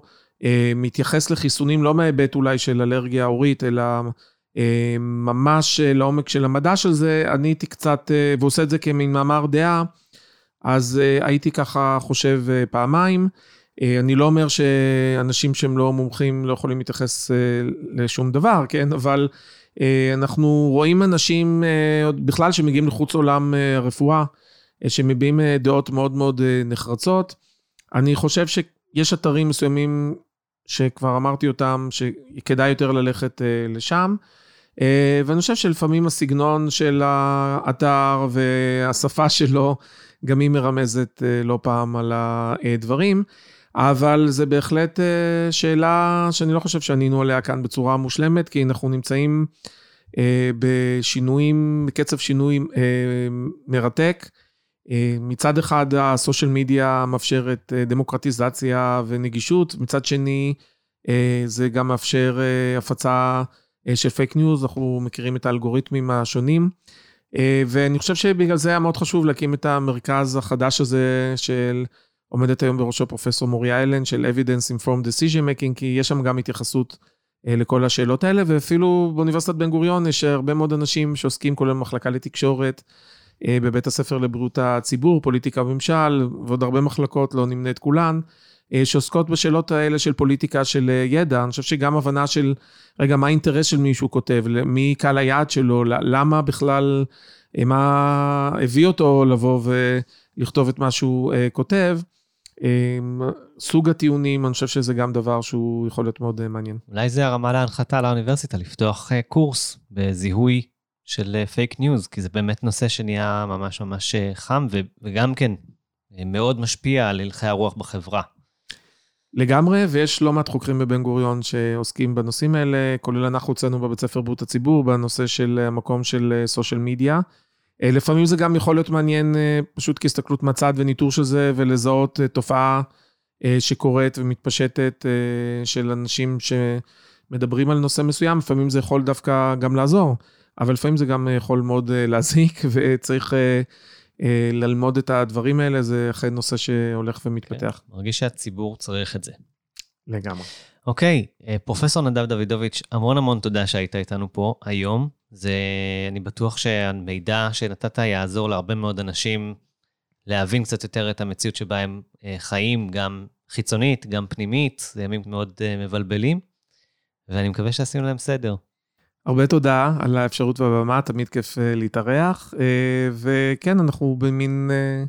מתייחס לחיסונים לא מהיבט אולי של אלרגיה עורית, אלא ממש לעומק של המדע של זה, אני הייתי קצת, ועושה את זה כמין מאמר דעה, אז הייתי ככה חושב פעמיים. אני לא אומר שאנשים שהם לא מומחים לא יכולים להתייחס לשום דבר, כן? אבל אנחנו רואים אנשים uh, בכלל שמגיעים לחוץ עולם uh, הרפואה, שמביעים דעות מאוד מאוד נחרצות. אני חושב שיש אתרים מסוימים שכבר אמרתי אותם, שכדאי יותר ללכת לשם. ואני חושב שלפעמים הסגנון של האתר והשפה שלו, גם היא מרמזת אה, לא פעם על הדברים, אבל זה בהחלט אה, שאלה שאני לא חושב שענינו עליה כאן בצורה מושלמת, כי אנחנו נמצאים אה, בשינויים, בקצב שינוי מרתק. מצד אחד ה social media מאפשרת דמוקרטיזציה ונגישות, מצד שני זה גם מאפשר הפצה של פייק ניוז, אנחנו מכירים את האלגוריתמים השונים. אה, ואני חושב שבגלל זה היה מאוד חשוב להקים את המרכז החדש הזה של, עומדת היום בראשו פרופסור מוריה אלן, של Evidence Informed Decision Making, כי יש שם גם התייחסות אה, לכל השאלות האלה, ואפילו באוניברסיטת בן גוריון יש הרבה מאוד אנשים שעוסקים, כולל מחלקה לתקשורת, אה, בבית הספר לבריאות הציבור, פוליטיקה וממשל, ועוד הרבה מחלקות, לא נמנה את כולן. אה, שעוסקות בשאלות האלה של פוליטיקה של ידע. אני חושב שגם הבנה של, רגע, מה האינטרס של מי כותב, מי קהל היעד שלו, למה בכלל, מה הביא אותו לבוא ולכתוב את מה שהוא כותב. סוג הטיעונים, אני חושב שזה גם דבר שהוא יכול להיות מאוד מעניין. אולי זה הרמה להנחתה לאוניברסיטה, לפתוח קורס בזיהוי של פייק ניוז, כי זה באמת נושא שנהיה ממש ממש חם, וגם כן מאוד משפיע על הלכי הרוח בחברה. לגמרי, ויש לא מעט חוקרים בבן גוריון שעוסקים בנושאים האלה, כולל אנחנו אצלנו בבית ספר בריאות הציבור, בנושא של המקום של social media. אה, לפעמים זה גם יכול להיות מעניין אה, פשוט כהסתכלות מהצד וניטור של זה, ולזהות אה, תופעה שקורית ומתפשטת של אנשים שמדברים על נושא מסוים, לפעמים זה יכול דווקא גם לעזור, אבל לפעמים זה גם יכול מאוד להזיק, וצריך ללמוד את הדברים האלה, זה אכן נושא שהולך ומתפתח. כן, מרגיש שהציבור צריך את זה. לגמרי. אוקיי, פרופסור נדב דוידוביץ', המון המון תודה שהיית איתנו פה היום. זה, אני בטוח שהמידע שנתת יעזור להרבה מאוד אנשים להבין קצת יותר את המציאות שבה הם אה, חיים, גם חיצונית, גם פנימית, זה ימים מאוד מבלבלים, ואני מקווה שעשינו להם סדר. הרבה תודה על האפשרות והבמה, תמיד כיף אה, להתארח. אה, וכן, אנחנו במין אה,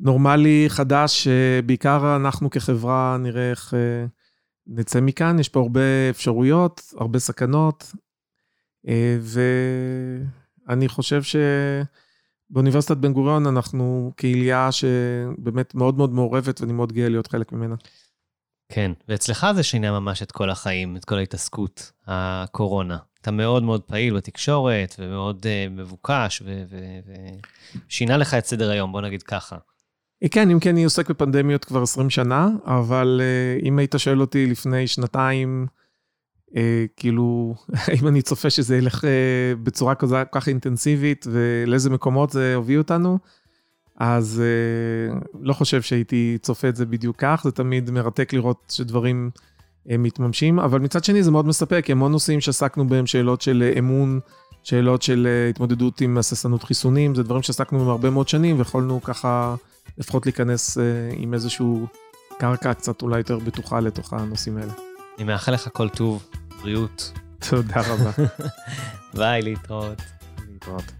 נורמלי חדש, בעיקר אנחנו כחברה נראה איך נצא מכאן. יש פה הרבה אפשרויות, הרבה סכנות, ואני חושב שבאוניברסיטת בן גוריון אנחנו קהילייה שבאמת מאוד מאוד מעורבת, ואני מאוד גאה להיות חלק ממנה. כן, ואצלך זה שינה ממש את כל החיים, את כל ההתעסקות, הקורונה. אתה מאוד מאוד פעיל בתקשורת, ומאוד uh, מבוקש, ושינה לך את סדר היום, בוא נגיד ככה. אה, כן, אם כן, אני עוסק בפנדמיות כבר 20 שנה, אבל uh, אם היית שואל אותי לפני שנתיים, uh, כאילו, האם אני צופה שזה ילך uh, בצורה כזה, כל כך אינטנסיבית, ולאיזה מקומות זה הוביל אותנו, אז uh, לא חושב שהייתי צופה את זה בדיוק כך, זה תמיד מרתק לראות שדברים... הם מתממשים, אבל מצד שני זה מאוד מספק, המון נושאים שעסקנו בהם, שאלות של אה, אמון, שאלות של אה, התמודדות עם הססנות חיסונים, זה דברים שעסקנו בהם הרבה מאוד שנים, ויכולנו ככה לפחות להיכנס אה, עם איזשהו קרקע קצת אולי יותר בטוחה לתוך הנושאים האלה. אני מאחל לך כל טוב, בריאות. תודה רבה. ביי, להתראות. להתראות.